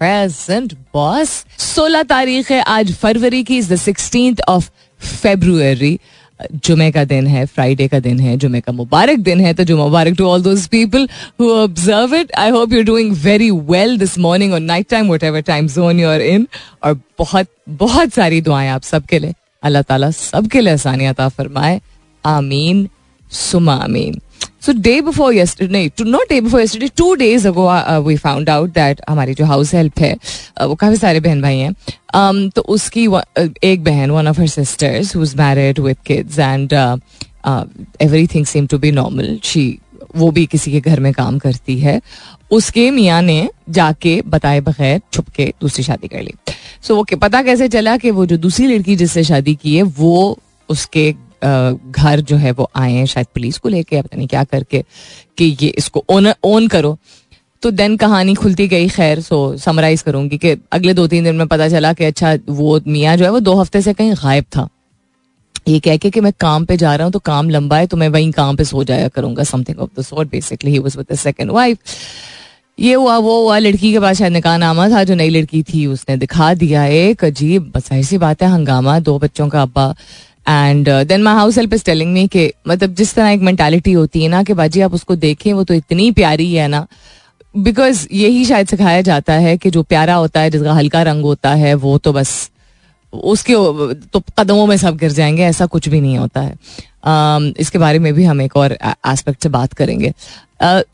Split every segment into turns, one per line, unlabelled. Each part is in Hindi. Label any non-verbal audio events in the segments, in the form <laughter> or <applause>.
प्रेजेंट बॉस सोलह तारीख है, आज फरवरी की is the sixteen of February जुमे का दिन है फ्राइडे का दिन है, जुमे का मुबारक दिन है तो जो मुबारक to all those people who observe it I hope you doing very well this morning और night time whatever time zone you're in और बहुत बहुत सारी दुआएँ आप सबके लिए। अल्लाह ताला सबके लिए आसानियात फरमाए। आमीन। सुमा आमीन। So day before yesterday two not day before yesterday two days ago we found out that हमारी जो हाउस हेल्प है uh, वो काफ़ी सारे बहन भाई हैं। Um, तो उसकी uh, एक बहन one of her sisters who is married with kids and everything seemed to be normal she वो भी किसी के घर में काम करती है। उसके मियाँ ने जाके बताए बगैर छुप के दूसरी शादी कर ली। सो so, वो पता कैसे चला कि वो जो दूसरी लड़की जिससे शादी की है वो उसके घर जो है वो आए हैं, शायद पुलिस को लेके, पता नहीं क्या करके, कि ये इसको ओन ओन करो। तो देन कहानी खुलती गई, खैर सो समराइज करूँगी कि अगले दो तीन दिन में पता चला कि अच्छा वो मियाँ जो है, वो दो हफ़्ते से कहीं गायब था। ये कह के कि मैं काम पे जा रहा हूँ तो काम लंबा है तो मैं वहीं काम पे सो जाया करूँगा something of the sort basically he with second wife ये हुआ, वो हुआ, लड़की के पास शायद निकाह नामा था, जो नई लड़की थी, उसने दिखा दिया एक अजीब बस ऐसी बात है, हंगामा, दो बच्चों का अब्बा and then my house help is telling me कि मतलब जिस तरह एक मैंटेलिटी होती है ना कि बाजी आप उसको देखें वो तो इतनी प्यारी है ना। बिकॉज़ यही शायद सिखाया जाता है कि जो प्यारा होता है जिसका हल्का रंग होता है वो तो बस उसके तो कदमों में सब गिर जाएँगे ऐसा कुछ भी नहीं होता है। Um, इसके बारे में भी हम एक और एस्पेक्ट से बात करेंगे।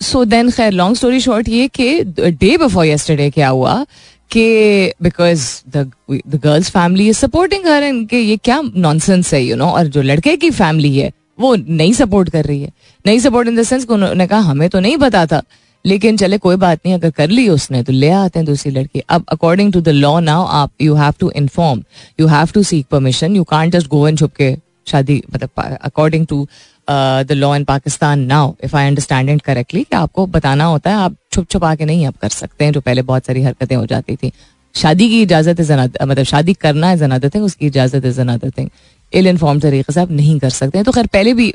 सो देन खैर लॉन्ग स्टोरी शॉर्ट ये कि डे बिफोर यस्टरडे क्या हुआ? कि because the girls family is supporting her इनके ये क्या नॉनसेंस है यू नो और जो लड़के की फैमिली है, वो नहीं सपोर्ट कर रही है। नहीं सपोर्ट इन द सेंस उन्होंने कहा, हमें तो नहीं पता था। लेकिन चले, कोई बात नहीं, अगर कर ली उसने तो ले आते हैं दूसरी लड़की। अब according to the law now आप you have to inform you have to seek permission you can't just go and छुप के शादी मतलब according to the law in Pakistan now if I understand it correctly कि आपको बताना होता है आप छुप छुपा के नहीं आप कर सकते हैं जो पहले बहुत सारी हरकतें हो जाती थी। शादी की इजाज़त इज़ मतलब शादी करना इज़ अनदर थिंग उसकी इजाज़त is another thing ill inform तरीके से आप नहीं कर सकते हैं। तो खैर पहले भी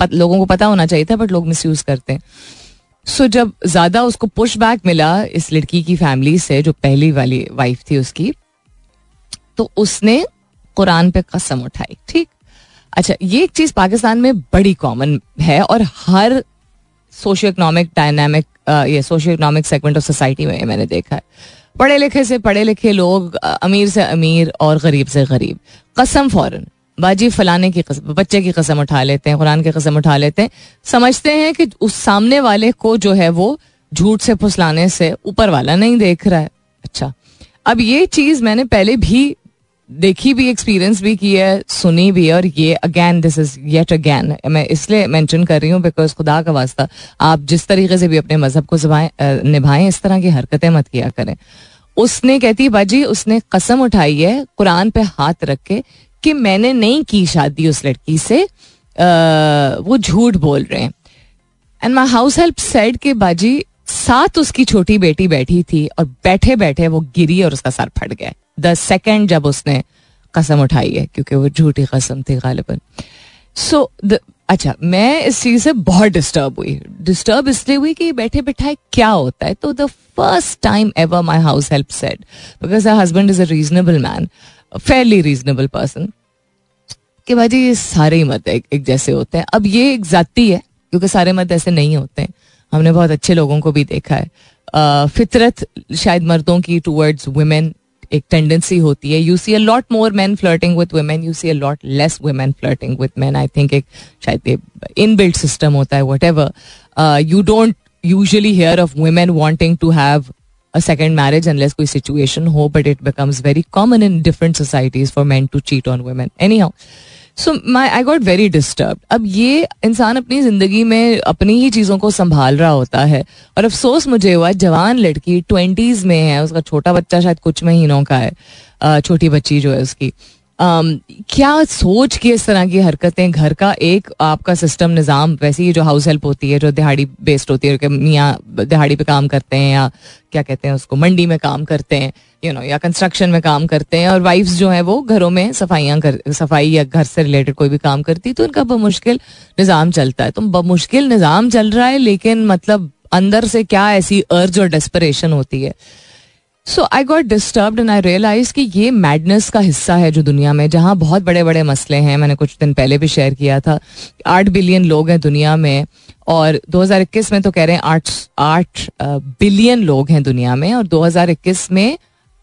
पत, लोगों को पता होना चाहिए था बट लोग मिस करते हैं। सो जब ज़्यादा उसको पुश बैक मिला इस लड़की की फैमिली से जो पहली वाली वाइफ थी उसकी तो उसने कुरान पे कसम उठाई ठीक? अच्छा ये एक चीज़ पाकिस्तान में बड़ी कॉमन है और हर सोशियो इकोनॉमिक डायनामिक ये socio economic segment of society में मैंने देखा है। पढ़े लिखे से पढ़े लिखे लोग अमीर से अमीर और गरीब से गरीब। कसम फ़ौरन, बाजी फलाने की कसम बच्चे की कसम उठा लेते हैं, कुरान की कसम उठा लेते हैं। समझते हैं कि उस सामने वाले को जो है वो झूठ से, फुसलाने से ऊपर वाला नहीं देख रहा है। अच्छा अब ये चीज़ मैंने पहले भी देखी भी एक्सपीरियंस भी की है सुनी भी है और ये again this is yet again मैं इसलिए मेंशन कर रही हूँ बिकॉज़ खुदा का वास्ता आप जिस तरीके से भी अपने मज़हब को निभाएँ इस तरह की हरकतें मत किया करें। उसने कहती बाजी उसने कसम उठाई है कुरान पे हाथ रख के कि मैंने नहीं की शादी उस लड़की से। आ, वो झूठ बोल रहे हैं। And my house help said के बाजी साथ उसकी छोटी बेटी बैठी थी और बैठे बैठे वो गिरी और उसका सर फट गया। द सेकेंड जब उसने कसम उठाई है क्योंकि वो झूठी कसम थी गालिबन सो द अच्छा मैं इस चीज़ से बहुत डिस्टर्ब हुई। डिस्टर्ब इसलिए हुई कि बैठे बैठाए क्या होता है? तो the first time ever my house help said because a husband is a reasonable man fairly reasonable person कि भाजी ये सारे ही मत एक, एक जैसे होते हैं। अब ये एक जाती है क्योंकि सारे मत ऐसे नहीं होते हैं। हमने बहुत अच्छे लोगों को भी देखा है। फितरत शायद मर्दों की टूवर्ड्स वुमेन एक टेंडेंसी होती है। You see a lot more man flirting with women you see a lot less women flirting with man I think एक शायद इनबिल्ट सिस्टम होता है whatever you don't usually hear of women wanting to have a second marriage unless कोई सिचुएशन हो but it becomes very common in different societies for man to cheat on women anyhow so my I got very disturb अब ये इंसान अपनी ज़िंदगी में अपनी ही चीज़ों को संभाल रहा होता है। और अफसोस मुझे हुआ जवान लड़की ट्वेंटीज में है उसका छोटा बच्चा शायद कुछ महीनों का है छोटी बच्ची जो है उसकी। um, क्या सोच के इस तरह की हरकतें घर का एक आपका सिस्टम निज़ाम वैसे ही जो हाउस हेल्प होती है जो दिहाड़ी बेस्ड होती है मियाँ दिहाड़ी पे काम करते हैं या क्या कहते हैं उसको मंडी में काम करते हैं यू नो या कंस्ट्रक्शन में काम करते हैं और वाइफ्स जो है वो घरों में सफाइयाँ कर, सफ़ाई या घर से रिलेटेड कोई भी काम करती है तो उनका मुश्किल निज़ाम चलता है। तो मुश्किल निज़ाम चल रहा है, लेकिन मतलब अंदर से क्या ऐसी अर्ज़ और डेस्परेशन होती है? So I got disturb and I realize कि ये मैडनेस का हिस्सा है जो दुनिया में, जहाँ बहुत बड़े बड़े मसले हैं। मैंने कुछ दिन पहले भी शेयर किया था। आठ बिलियन लोग हैं दुनिया में और 2021 में तो कह रहे हैं आठ आठ बिलियन लोग हैं दुनिया में और 2021 में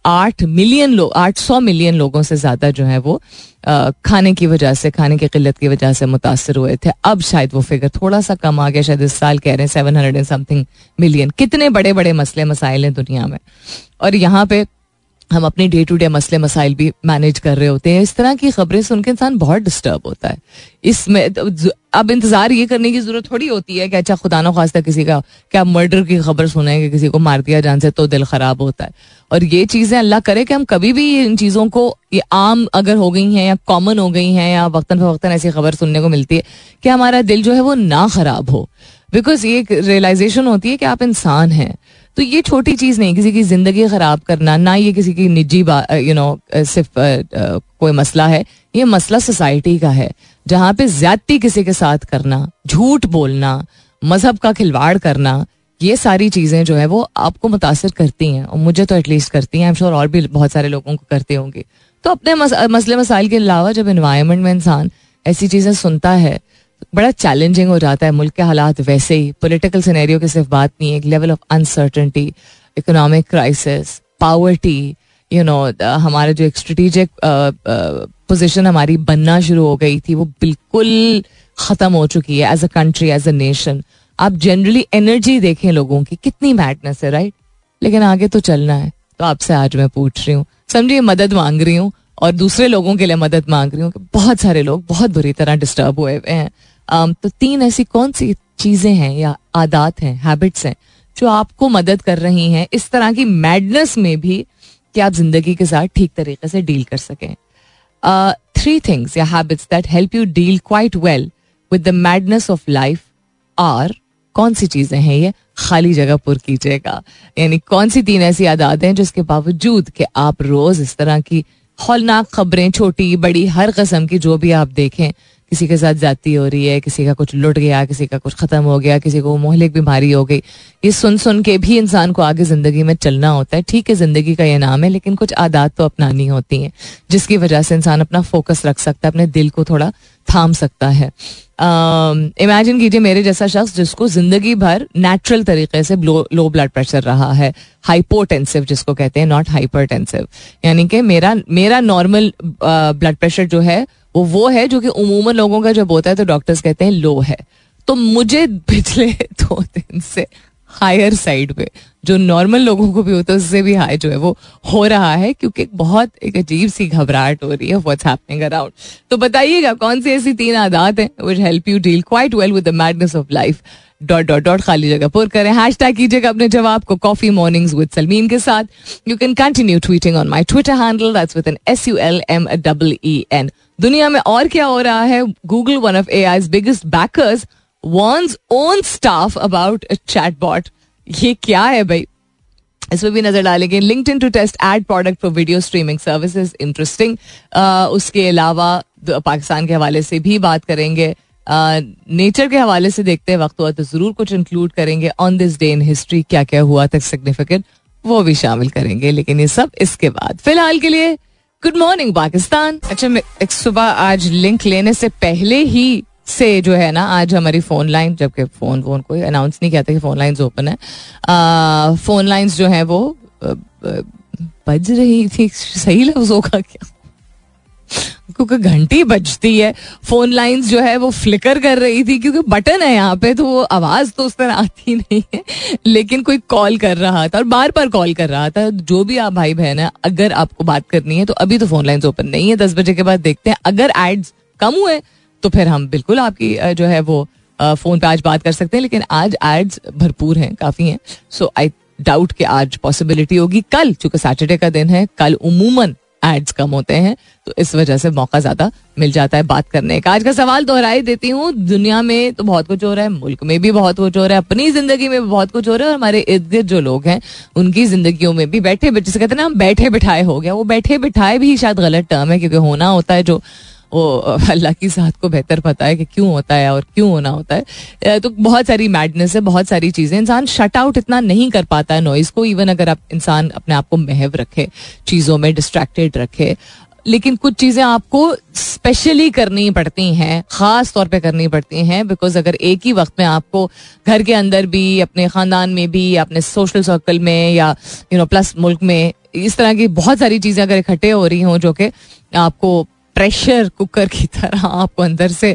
आठ मिलियन लोग आठ सौ मिलियन लोगों से ज़्यादा जो है वो आ, खाने की वजह से खाने की किल्लत की वजह से मुतासर हुए थे। अब शायद वो फिगर थोड़ा सा कम आ गया शायद इस साल कह रहे हैं seven hundred and something million कितने बड़े बड़े मसले मसाइल हैं दुनिया में। और यहाँ पे हम अपने डे टू डे मसले, मसाइल भी मैनेज कर रहे होते हैं। इस तरह की खबरें सुन के इंसान बहुत डिस्टर्ब होता है। इसमें अब इंतज़ार ये करने की ज़रूरत थोड़ी होती है कि अच्छा खुदा न खास्ता किसी का क्या मर्डर की खबर सुने, कि किसी को मार दिया जान से तो दिल खराब होता है। और ये चीज़ें अल्लाह करे कि हम कभी भी इन चीज़ों को, ये आम अगर हो गई हैं या कॉमन हो गई हैं या वक्तन फवक्तन ऐसी खबर सुनने को मिलती है कि हमारा दिल जो है वो ना खराब हो। बिकॉज़ ये एक रियलाइजेशन होती है कि आप इंसान हैं। तो ये छोटी चीज़ नहीं किसी की ज़िंदगी खराब करना ना ये किसी की निजी यू नो सिर्फ़ कोई मसला है ये मसला सोसाइटी का है जहाँ पे ज्यादती किसी के साथ करना झूठ बोलना मज़हब का खिलवाड़ करना ये सारी चीज़ें जो है वो आपको मुतासर करती हैं और मुझे तो एटलीस्ट करती हैं श्योर और भी बहुत सारे लोगों को करते होंगे। तो अपने मस, मसले मसाइल के अलावा जब इन्वायरमेंट में इंसान ऐसी चीज़ें सुनता है बड़ा चैलेंजिंग हो जाता है मुल्क के हालात वैसे ही। पोलिटिकल सिनेरियो की सिर्फ़ बात नहीं है, एक level of uncertainty economic crisis poverty you know हमारे जो एक स्ट्रेटिजिक पोजिशन हमारी बनना शुरू हो गई थी, वो बिल्कुल ख़त्म हो चुकी है as a country as a nation आप जनरली एनर्जी देखें लोगों की, कितनी मैडनेस है राइट लेकिन आगे तो चलना है। तो आपसे आज मैं पूछ रही हूँ। समझिए मदद मांग रही हूँ और दूसरे लोगों के लिए मदद मांग रही हूँ बहुत सारे लोग बहुत बुरी तरह डिस्टर्ब हुए हुए हैं। तो तीन ऐसी कौन सी चीज़ें हैं या आदात हैं हैबिट्स हैं, जो आपको मदद कर रही हैं? इस तरह की मैडनेस में भी कि आप ज़िंदगी के साथ ठीक तरीके से डील कर सकें। थ्री थिंग्स या habits that help you deal quite well with the madness of life are कौन सी चीज़ें हैं ये? खाली जगह पुर कीजिएगा। यानी कौन सी तीन ऐसी आदात हैं जिसके बावजूद कि आप रोज इस तरह की हौलनाक खबरें, छोटी, बड़ी, हर कस्म की जो भी आप देखें किसी के साथ जाती हो रही है किसी का कुछ लुट गया किसी का कुछ खत्म हो गया किसी को मोहलिक बीमारी हो गई। ये सुन सुन के भी इंसान को आगे ज़िंदगी में चलना होता है। ठीक है ज़िंदगी का ये नाम है लेकिन कुछ आदात तो अपनानी होती हैं जिसकी वजह से इंसान अपना फोकस रख सकता है अपने दिल को थोड़ा थाम सकता है। इमेजिन um, कीजिए मेरे जैसा शख्स जिसको ज़िंदगी भर नेचुरल तरीके से लो ब्लड प्रेशर रहा है हाइपोटेंसिव जिसको कहते हैं नॉट हाइपरटेंसिव यानी कि मेरा मेरा नॉर्मल ब्लड प्रेशर जो है वो है जो कि उमूमन लोगों का जब होता है तो डॉक्टर्स कहते हैं, लो है। तो मुझे पिछले <laughs> दो दिन से हायर साइड पे, जो नॉर्मल लोगों को भी होता है, उससे भी हाई जो है, वो हो रहा है क्योंकि बहुत एक अजीब सी घबराहट हो रही है व्हाट्स हैपनिंग अराउंड तो बताइएगा, कौन सी ऐसी तीन आदात हैं which help you deal quite well with the madness of life dot dot dot खाली जगह पुर करें। हैश टैग कीजिएगा अपने जवाब को कॉफ़ी मॉर्निंग्स विद सलमीन के साथ। You can continue tweeting on my Twitter handle that's with N S U L M double E N दुनिया में और क्या हो रहा है? Google one of A I biggest backers warns own staff about a chatbot ये क्या है भाई? इसमें भी नज़र डालेंगे। LinkedIn to test ad product for video streaming services interesting उसके अलावा पाकिस्तान के हवाले से भी बात करेंगे। नेचर के हवाले से देखते हैं वक्त हुआ तो ज़रूर कुछ इंक्लूड करेंगे। On this day in history क्या क्या हुआ था सिग्निफिकेंट वो भी शामिल करेंगे। लेकिन ये सब इसके बाद। फ़िलहाल के लिए गुड मॉर्निंग पाकिस्तान अच्छा एक सुबह आज लिंक लेने से पहले ही से जो है ना, आज हमारी फ़ोन लाइन जबकि फ़ोन फ़ोन कोई अनाउंस नहीं कहते कि फ़ोन लाइंस ओपन है। फ़ोन लाइंस जो है वो बज रही थी। सही लफ्जों का क्या? क्योंकि घंटी बजती है फ़ोन लाइंस जो है वो फ्लिकर कर रही थी क्योंकि बटन है यहाँ पे तो वो आवाज़ तो उस तरह आती नहीं है। लेकिन कोई कॉल कर रहा था और बार बार कॉल कर रहा था। जो भी आप भाई बहन है, अगर आपको बात करनी है तो अभी तो फ़ोन लाइंस ओपन नहीं है। दस बजे के बाद देखते हैं। अगर एड्स कम हुए तो फिर हम बिल्कुल आपकी जो है वो फ़ोन पे आज बात कर सकते हैं। लेकिन आज एड्स भरपूर हैं, काफ़ी हैं। सो आई डाउट कि आज पॉसिबिलिटी होगी। कल, चूँकि सैटरडे का दिन है, कल उमूमन एड्स कम होते हैं तो इस वजह से मौका ज़्यादा मिल जाता है बात करने का। आज का सवाल दोहराई देती हूँ। दुनिया में तो बहुत कुछ हो रहा है, मुल्क में भी बहुत कुछ हो रहा है, अपनी ज़िंदगी में भी बहुत कुछ हो रहा है और हमारे इर्द गिर्द जो लोग हैं, उनकी जिंदगियों में भी बैठे जिसे कहते हैं ना हम बैठे बिठाए हो गया, वो बैठे बिठाए भी शायद गलत टर्म है, क्योंकि होना होता है जो वो, अल्लाह की साथ को बेहतर पता है कि क्यों होता है और क्यों होना होता है। तो बहुत सारी मैडनेस है, बहुत सारी चीज़ें। इंसान शट आउट इतना नहीं कर पाता है नॉइज़ को इवन अगर आप, इंसान अपने आप को महव रखे, चीज़ों में डिस्ट्रैक्टेड रखे। लेकिन कुछ चीज़ें आपको स्पेशली करनी पड़ती हैं, खास तौर पे करनी पड़ती हैं बिकॉज़ अगर एक ही वक्त में आपको घर के अंदर भी, अपने खानदान में भी, अपने सोशल सर्कल में या यू नो प्लस मुल्क में, इस तरह की बहुत सारी चीज़ें अगर इकट्ठे हो रही हों जो कि आपको प्रेशर कुकर की तरह आपको अंदर से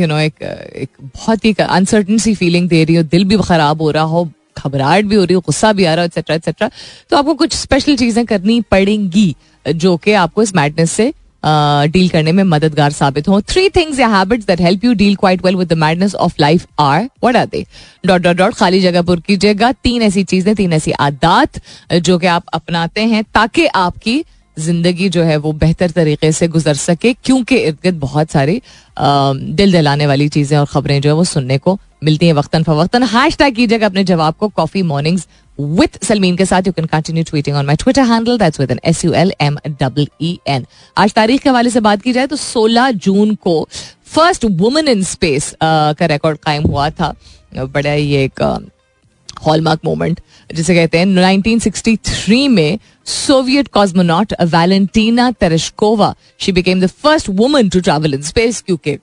यू नो एक एक बहुत ही अनसर्टन सी फीलिंग दे रही हो दिल भी खराब हो रहा हो घबराहट भी हो रही हो गुस्सा भी आ रहा हो एक्सेट्रा एक्सेट्रा तो आपको कुछ स्पेशल चीज़ें करनी पड़ेंगी जो कि आपको इस मैडनेस से डील uh, करने में मददगार साबित हो। थ्री थिंग्स या habits that help you deal quite well with the madness of life are what are they dot dot dot खाली जगह पुर कीजिएगा। तीन ऐसी चीज़ें तीन ऐसी आदात जो कि आप अपनाते हैं ताकि आपकी ज़िंदगी जो है वो बेहतर तरीके से गुजर सके, क्योंकि इर्द गिर्द बहुत सारी दिल दिलाने वाली चीज़ें और खबरें जो है वो सुनने को मिलती हैं वक्तन फवक्तन। हैश टैग कीजिएगा अपने जवाब को कॉफ़ी मॉर्निंग्स विथ सलमीन के साथ। You can continue tweeting on my Twitter handle that's with N S U L M double E N आज तारीख के हवाले से बात की जाए तो 16 जून को फ़र्स्ट वुमेन इन स्पेस का रिकॉर्ड कायम हुआ था। बड़ा ये एक हॉलमार्क मोमेंट जिसे कहते हैं 1963 में Soviet cosmonaut Valentina Tereshkova she became the first woman to travel in space क्योंकि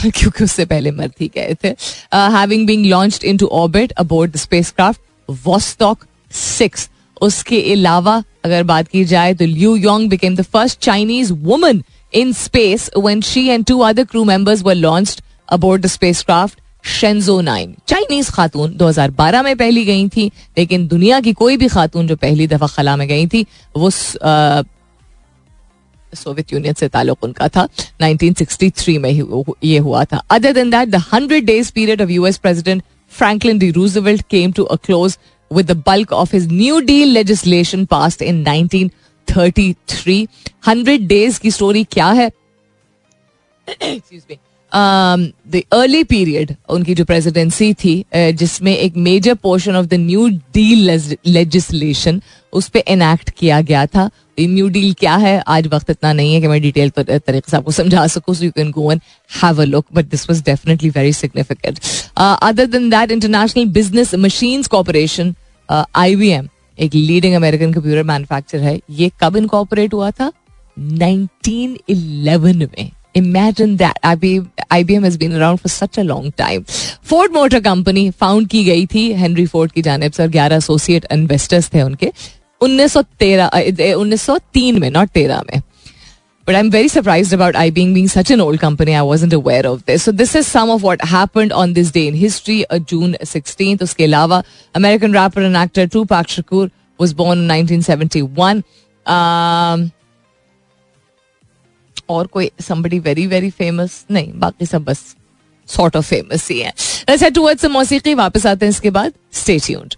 <laughs> क्योंकि उससे पहले मर्द ही गए थे। Having being launched into orbit aboard the spacecraft Vostok six उसके अलावा, अगर बात की जाए तो Liu Yang became the first Chinese woman in space when she and two other crew members were launched aboard the spacecraft Shenzhou nine. Chinese खातून 2012 में पहली गई थी, लेकिन दुनिया की कोई भी खातून जो पहली दफ़ा खला में गई थी, वो सोवियत यूनियन से ताल्लुक उनका था। 1963 में ही ये हुआ था। Other than that the hundred days period of US president Franklin D Roosevelt came to a close with the bulk of his New Deal legislation passed in 1933. 100 days की स्टोरी क्या है. <coughs> द अर्ली पीरियड उनकी जो प्रेसिडेंसी थी uh, जिसमें एक major portion of the new deal legislation उस पर इनैक्ट किया गया था। न्यू डील क्या है? आज वक्त इतना नहीं है कि मैं डिटेल तरीके से आपको समझा सकूँ so you can go and have a look but this was definitely very significant other than that international business machines corporation IBM एक लीडिंग अमेरिकन कंप्यूटर मैन्युफैक्चर है ये कब इनकॉपरेट हुआ था? 1911 में। Imagine that IBM has been around for such a long time. Ford Motor Company found की गई थी हेनरी फोर्ड की जानब से और ग्यारह एसोसिएट इन्वेस्टर्स थे उनके 1913 1903 में नॉट तेरह में But I'm very surprised about IBM being such an old company. I wasn't aware of this. So this is some of what happened on this day in history, uh, June 16th. उसके अलावा American rapper and actor Tupac Shakur was born in 1971. Um, और कोई somebody वेरी वेरी फ़ेमस नहीं, बाकी सब बस सॉर्ट ऑफ़ फ़ेमस ही है। Head towards some मौसीकी, वापस आते हैं इसके बाद। Stay tuned.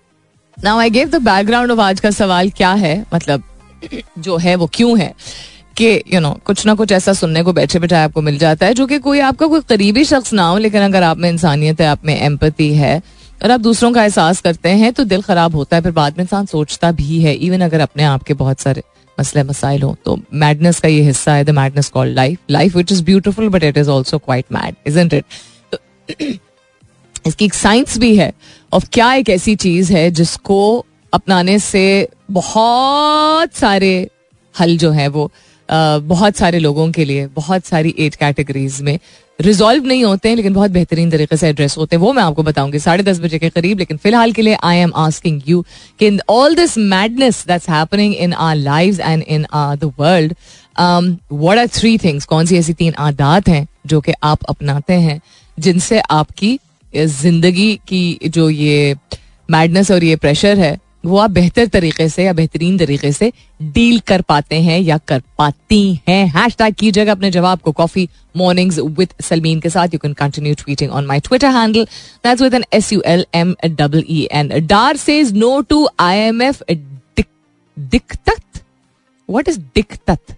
Now, I gave the background of आज का सवाल क्या है? मतलब जो है, वो क्यों है? कि यू नो कुछ ना कुछ ऐसा सुनने को बैठे बैठे आपको मिल जाता है, जो कि कोई आपका कोई करीबी शख्स ना हो, लेकिन अगर आप में इंसानियत है, आप में एम्पति है, और आप दूसरों का एहसास करते हैं तो दिल खराब होता है, फिर बाद में इंसान सोचता भी है इवन अगर अपने आप के बहुत सारे मसले मसाइल हो तो मैडनेस का ये हिस्सा है the madness called life life which is beautiful but it is also quite mad isn't it इसकी एक साइंस भी है और क्या एक ऐसी चीज़ है जिसको अपनाने से बहुत सारे हल जो है वो बहुत सारे लोगों के लिए, बहुत सारी एज कैटेगरीज में रिजॉल्व नहीं होते हैं, लेकिन बहुत बेहतरीन तरीके से एड्रेस होते हैं। वो मैं आपको बताऊँगी साढ़े दस बजे के करीब, लेकिन फ़िलहाल के लिए आई एम आस्किंग यू कि in all this madness that's happening in our live and in the world what are three things कौन सी ऐसी तीन आदात हैं जो कि आप अपनाते हैं, जिनसे आपकी, ज़िंदगी की जो ये मैडनेस और ये प्रेशर है वो आप बेहतर तरीके से या बेहतरीन तरीके से डील कर पाते हैं या कर पाती हैं। हैश टैग कीजिएगा अपने जवाब को कॉफ़ी मॉर्निंग्स विद सलमीन के साथ। You can continue tweeting on my Twitter handle that's with N S U L M double E N Dar says no to I M F दिक्कत वट इज़ दिक्कत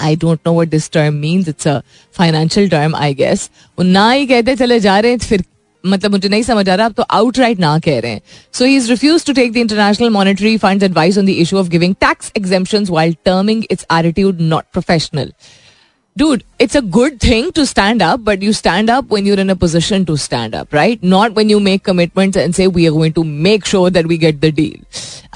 don't know what this term means it's a financial term I guess वो ना ही कहते चले जा रहे हैं फिर मतलब मुझे नहीं समझ आ रहा, आप तो आउट राइट ना कह रहे हैं। So he is refuse to take the International Monetary Fund advice on the issue of giving tax exemption while terming its attitude not professional dude it's a good thing to stand up but you stand up when you're in position to stand up right not when you make commitment and say we are going to make sure that we get the deal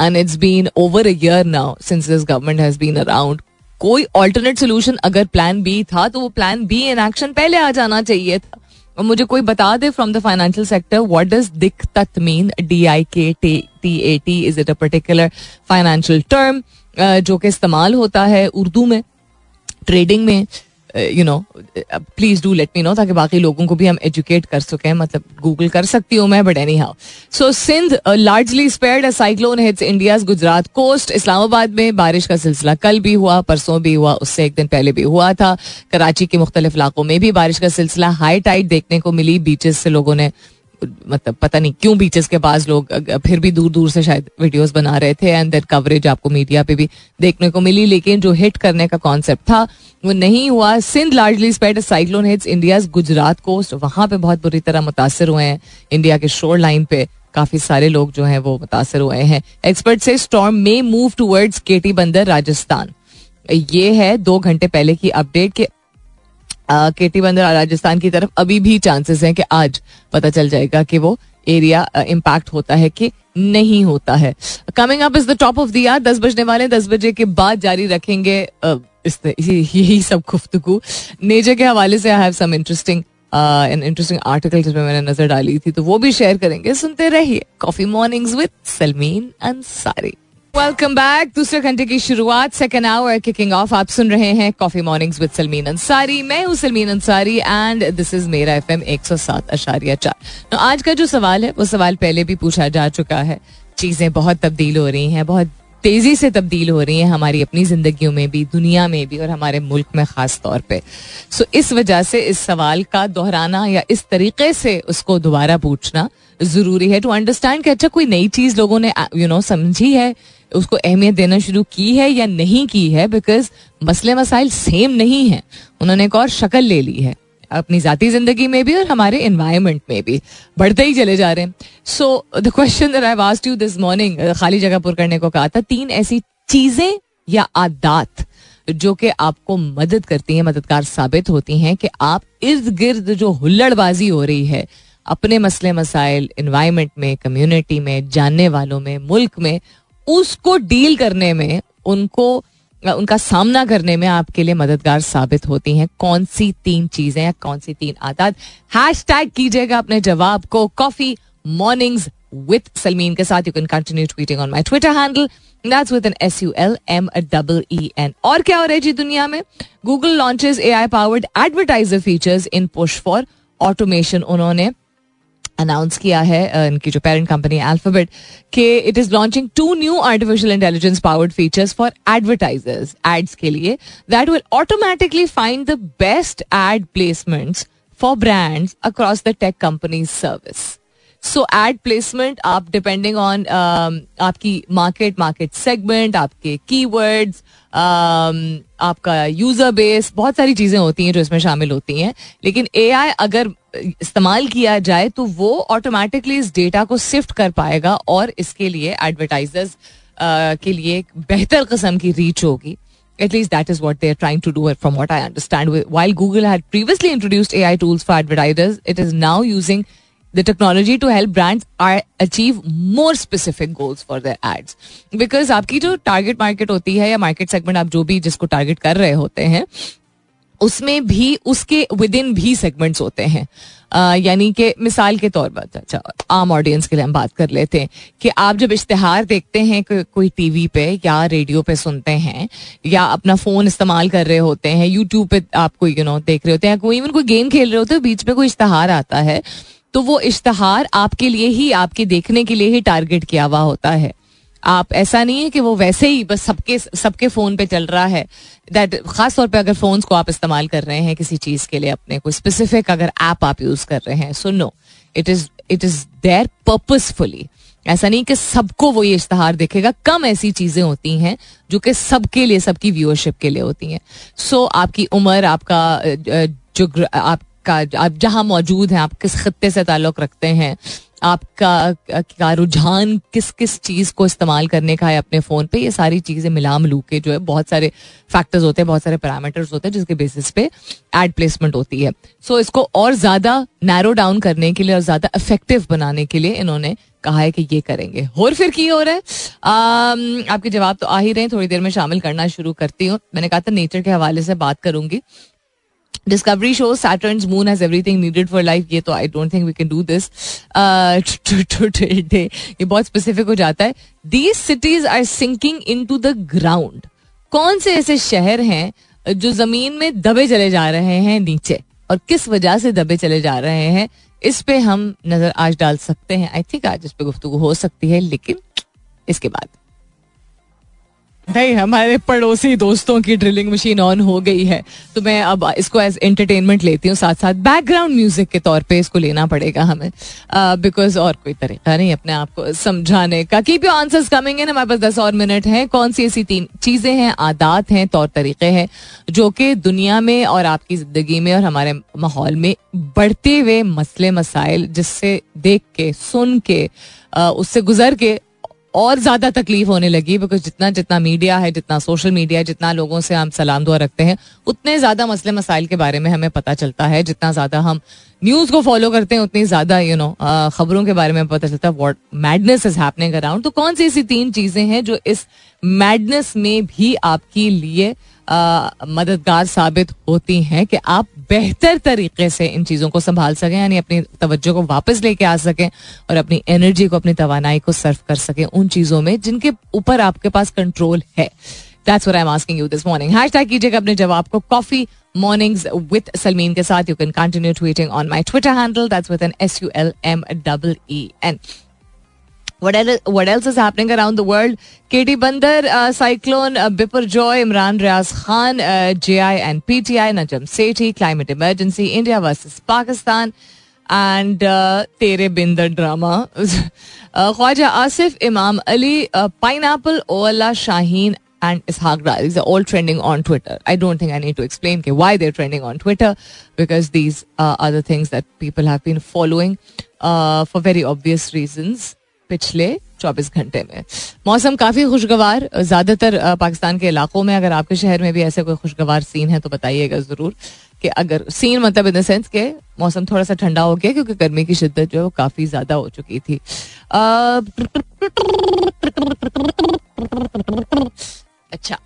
and it's been over a year now since this government has been around कोई ऑल्टरनेट सोल्यूशन अगर प्लान बी था तो वो प्लान बी इन एक्शन पहले आ जाना चाहिए था। और मुझे कोई बता दे from the financial sector what does दिक तत mean D I K T A T is it a particular financial term जो कि इस्तेमाल होता है उर्दू में ट्रेडिंग में you know please do let me know ताकि बाकी लोगों को भी हम एजुकेट कर सकें मतलब गूगल कर सकती हूँ मैं but anyhow so Sindh largely spared a cyclone hits India Gujarat coast Islamabad में बारिश का सिलसिला कल भी हुआ, परसों भी हुआ, उससे एक दिन पहले भी हुआ था। कराची के मुख्तलिफ़ इलाकों में भी बारिश का सिलसिला हाई टाइट देखने को मिली बीचेस से लोगों ने मतलब पता नहीं क्यों बीचेस के पास लोग फिर भी दूर दूर से शायद वीडियोस बना रहे थे एंड दैट कवरेज आपको मीडिया पे भी देखने को मिली, लेकिन जो हिट करने का कॉन्सेप्ट था, वो नहीं हुआ। Sindh largely spared cyclone hits India Gujarat coast वहाँ पे बहुत बुरी तरह मुतासर हुए हैं। इंडिया के शोर लाइन पे काफ़ी सारे लोग जो हैं वो मुतासर हुए हैं। एक्सपर्ट से storm may move towards Keti Bandar Rajasthan ये है दो घंटे पहले की अपडेट के केटी बंदर राजस्थान की तरफ़ अभी भी चांसेस हैं कि आज पता चल जाएगा कि वो एरिया इम्पैक्ट होता है कि नहीं होता है। Coming up is the top of दिया दस बजने वाले दस बजे के बाद जारी रखेंगे यही सब गुफ्तगु। नेचर के हवाले से I have some interesting an interesting article जिसमें मैंने नज़र डाली थी तो वो भी शेयर करेंगे। सुनते रहिए Coffee Mornings with Salmeen Ansari welcome back दूसरे घंटे की शुरुआत सेकेंड आवर किकिंग ऑफ़ आप सुन रहे हैं Coffee Mornings with Salmeen Ansari मैं हूँ Salmeen Ansari and this is मेरा एफ़ एम एक सौ सात अशारिया चार। तो आज का जो सवाल है, वो सवाल पहले भी पूछा जा चुका है। चीज़ें बहुत तब्दील हो रही हैं, बहुत तेज़ी से तब्दील हो रही हैं हमारी अपनी जिंदगियों में भी, दुनिया में भी और हमारे मुल्क में खास तौर पे। सो इस वजह से इस सवाल का दोहराना या इस तरीके से उसको दोबारा पूछना ज़रूरी है। टू अंडरस्टैंड कि अच्छा कोई नई चीज़ लोगों ने यू नो समझी है उसको अहमियत देना शुरू की है या नहीं की है बिकॉज़ मसले मसाइल सेम नहीं है। उन्होंने एक और शक्ल ले ली है, अपनी जाती ज़िंदगी में भी और हमारे इन्वायरमेंट में भी। बढ़ते ही चले जा रहे हैं। So the question I asked you this morning खाली जगह पुर करने को कहा था, तीन ऐसी चीज़ें या आदात जो कि आपको मदद करती हैं, मददगार साबित होती हैं कि आप इर्द गिर्द जो हुल्लड़बाजी हो रही है, अपने मसले मसाइल इन्वायरमेंट में कम्युनिटी में, जानने वालों में, मुल्क में उसको डील करने में, उनको उनका सामना करने में आपके लिए मददगार साबित होती हैं। कौन सी तीन चीज़ें या कौन सी तीन आदत? हैश टैग कीजिएगा अपने जवाब को। कॉफ़ी मॉर्निंग्स विथ सलमीन के साथ। You can continue tweeting on my Twitter handle that's with N S U L M double E N और क्या हो रहा है जी दुनिया में? Google launches A I powered advertiser features in push for automation उन्होंने अनाउंस किया है इनकी जो पेरेंट कंपनी अल्फ़ाबेट के it is launching two new artificial intelligence powered features for advertisers ads के लिए that will automatically find the best ad placements for brands across the tech company service so ad placement आप डिपेंडिंग ऑन आपकी मार्केट मार्केट सेगमेंट आपके की कीवर्ड्स आपका यूज़र बेस बहुत सारी चीज़ें होती हैं जो इसमें शामिल होती हैं लेकिन एआई अगर इस्तेमाल किया जाए तो वो ऑटोमेटिकली इस डेटा को सिफ्ट कर पाएगा और इसके लिए एडवर्टाइजर्स के लिए एक बेहतर कस्म की रीच होगी at least that is what they're trying to do from what I understand. While Google had previously introduced AI tools for advertisers, it is now using the technology to help brands are achieve more specific goals for their ads. Because आपकी जो target market होती है या market segment आप जो भी जिसको target कर रहे होते हैं उसमें भी उसके विद इन भी सेगमेंट्स होते हैं यानी कि मिसाल के तौर पर अच्छा आम ऑडियंस के लिए हम बात कर लेते हैं कि आप जब इश्तेहार देखते हैं को, कोई टीवी पे या रेडियो पे सुनते हैं या अपना फ़ोन इस्तेमाल कर रहे होते हैं यूट्यूब पे आप कोई यू नो देख रहे होते हैं कोई इवन कोई गेम खेल रहे होते हैं बीच में कोई इश्तहार आता है तो वो इश्तहार आपके लिए ही आपके देखने के लिए ही टारगेट किया हुआ होता है। आप ऐसा नहीं है कि वो वैसे ही बस सबके सबके फ़ोन पे चल रहा है। दैट खास तौर पे अगर फोन्स को आप इस्तेमाल कर रहे हैं किसी चीज़ के लिए अपने कोई स्पेसिफिक अगर ऐप आप यूज़ कर रहे हैं so no it is it is there purposefully ऐसा नहीं कि सबको वो ये इश्तहार देखेगा। कम ऐसी चीज़ें होती हैं जो कि सबके लिए सबकी व्यूअरशिप के लिए होती हैं। सो so, आपकी उम्र आपका जो आपका आप जहाँ मौजूद हैं आप किस खत्ते से ताल्लुक रखते हैं? आपका रुझान किस किस चीज़ को इस्तेमाल करने का है अपने फ़ोन पे? ये सारी चीज़ें मिला मिलू के जो है बहुत सारे फैक्टर्स होते हैं बहुत सारे पैरामीटर्स होते हैं जिसके बेसिस पे एड प्लेसमेंट होती है। सो so, इसको और ज़्यादा नैरो डाउन करने के लिए और ज़्यादा इफ़ेक्टिव बनाने के लिए इन्होंने कहा है कि ये करेंगे। और फिर की हो? रहा है आपके जवाब तो आ ही रहे हैं थोड़ी देर में शामिल करना शुरू करती हूँ। मैंने कहा था नेचर के हवाले से बात करूँगी। Discovery show Saturn moon has everything needed for life ये तो I don't think we can do this ये बहुत स्पेसिफिक हो जाता है. These cities are sinking into the ground कौन से ऐसे शहर हैं, जो ज़मीन में दबे चले जा रहे हैं नीचे? और किस वजह से दबे चले जा रहे हैं? इस पे हम नज़र आज डाल सकते हैं. आई थिंक आज इस पे गुफ्तु हो सकती है, लेकिन इसके बाद। भाई हमारे पड़ोसी दोस्तों की ड्रिलिंग मशीन ऑन हो गई है। तो मैं अब इसको एज एंटरटेनमेंट लेती हूँ साथ साथ बैकग्राउंड म्यूज़िक के तौर पे इसको लेना पड़ेगा हमें। बिकॉज़ और कोई तरीका नहीं अपने आप को समझाने का। Keep your answers coming in हमारे पास दस और मिनट हैं। कौन सी ऐसी तीन चीज़ें हैं? आदात हैं, तौर तरीके हैं, जो कि दुनिया में और आपकी ज़िंदगी में और हमारे माहौल में बढ़ते हुए मसले मसाइल जिससे देख के, सुन के उससे गुजर के और ज़्यादा तकलीफ़ होने लगी बिकॉज़ जितना जितना मीडिया है, जितना सोशल मीडिया है, जितना लोगों से हम सलाम दुआ रखते हैं, उतने ज़्यादा मसले मसाइल के बारे में हमें पता चलता है। जितना ज़्यादा हम न्यूज़ को फॉलो करते हैं, उतनी ज़्यादा यू नो खबरों के बारे में पता चलता है what madness is happening around तो कौन सी ऐसी तीन चीज़ें हैं जो इस मैडनेस में भी आपके लिए मददगार साबित होती हैं कि आप बेहतर तरीके से इन चीज़ों को संभाल सकें, यानी अपनी तवज्जो को वापस लेके आ सकें और अपनी एनर्जी को, अपनी तोानाई को सर्व कर सकें उन चीज़ों में जिनके ऊपर आपके पास कंट्रोल है। That's what I am asking you this morning hashtag कीजिएगा अपने जवाब को कॉफ़ी मॉर्निंग्स विद सलमीन के साथ. You can continue tweeting on my Twitter handle that's with N S U L M double E N What else, is happening around the world? Katie Bandar, uh, Cyclone, uh, Bipur Joy, Imran Riaz Khan, uh, JI and PTI, Najam Sethi, Climate Emergency, India versus Pakistan, and uh, Tere Binder drama. <laughs> uh, Khwaja Asif, Imam Ali, uh, Pineapple, Ola Shaheen, and Ishaq. These are all trending on Twitter. I don't think I need to explain why they're trending on Twitter because these are the things that people have been following uh, for very obvious reasons. पिछले 24 घंटे में। मौसम काफ़ी खुशगवार, ज़्यादातर पाकिस्तान के इलाकों में, अगर आपके शहर में भी ऐसे कोई खुशगवार सीन है तो बताइएगा ज़रूर कि अगर सीन मतलब इन द सेंस के मौसम थोड़ा सा ठंडा हो गया, क्योंकि गर्मी की शिद्दत जो है काफ़ी ज़्यादा हो चुकी थी। अच्छा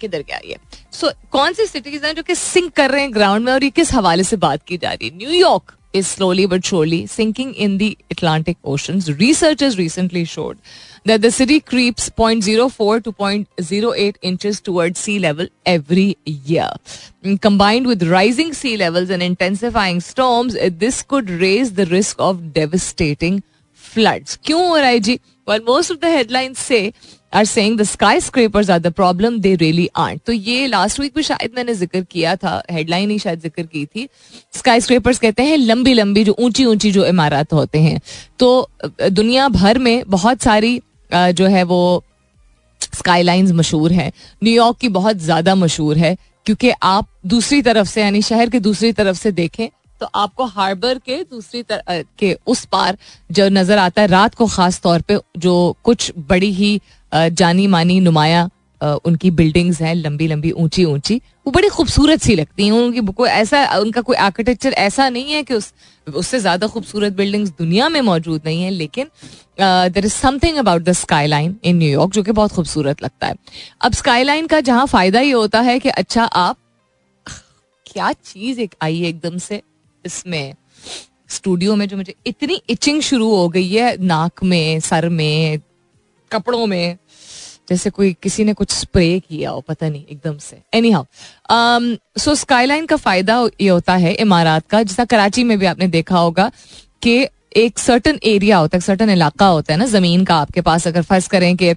किधर गया ये? सो कौन सी सिटीज़ हैं जो कि सिंक कर रहे हैं ग्राउंड में और ये किस हवाले से बात की जा रही है? New York is slowly but surely sinking in the Atlantic Oceans. Researchers recently showed that the city creeps 0.04 to 0.08 inches towards sea level every year. And combined with rising sea levels and intensifying storms, eh, this could raise the risk of devastating floods. Kyun ho hai ji? While most of the headlines say are saying the skyscrapers are the problem they really aren't तो ये लास्ट वीक भी शायद मैंने ज़िक्र किया था हेडलाइन ही शायद ज़िक्र की थी। स्काई स्क्रेपर्स कहते हैं लंबी लंबी जो ऊँची ऊँची जो इमारत होते हैं। तो दुनिया भर में बहुत सारी जो है वो स्काई लाइन्स मशहूर है। न्यूयॉर्क की बहुत ज़्यादा मशहूर है, क्योंकि आप दूसरी तरफ़ से, यानी शहर के दूसरी तरफ़ से देखें तो आपको हार्बर के दूसरी तरफ़ के उस पार जो नज़र आता है, रात को खास तौर पे जो कुछ बड़ी ही जानी मानी नुमाया उनकी बिल्डिंग्स हैं, लंबी लंबी, ऊँची ऊँची, वो बड़ी खूबसूरत सी लगती हैं। उनकी कोई ऐसा, उनका कोई आर्किटेक्चर ऐसा नहीं है कि उस, उससे ज़्यादा खूबसूरत बिल्डिंग्स दुनिया में मौजूद नहीं है, लेकिन there is something about the skyline in New York जो कि बहुत खूबसूरत लगता है। अब स्काई लाइन का जहाँ फ़ायदा ये होता है कि अच्छा आप, क्या चीज़ एक, आई है एकदम से इसमें, स्टूडियो में जो मुझे इतनी इचिंग शुरू हो गई है, नाक में, सर में, कपड़ों में, जैसे कोई किसी ने कुछ स्प्रे किया हो, पता नहीं, एकदम से। एनी हाउ सो स्काईलाइन का फ़ायदा ये होता है, इमारत का जिसका कराची में भी आपने देखा होगा कि एक सर्टन एरिया होता है सर्टन इलाका होता है ना, ज़मीन का आपके पास अगर फ़र्ज़ करें कि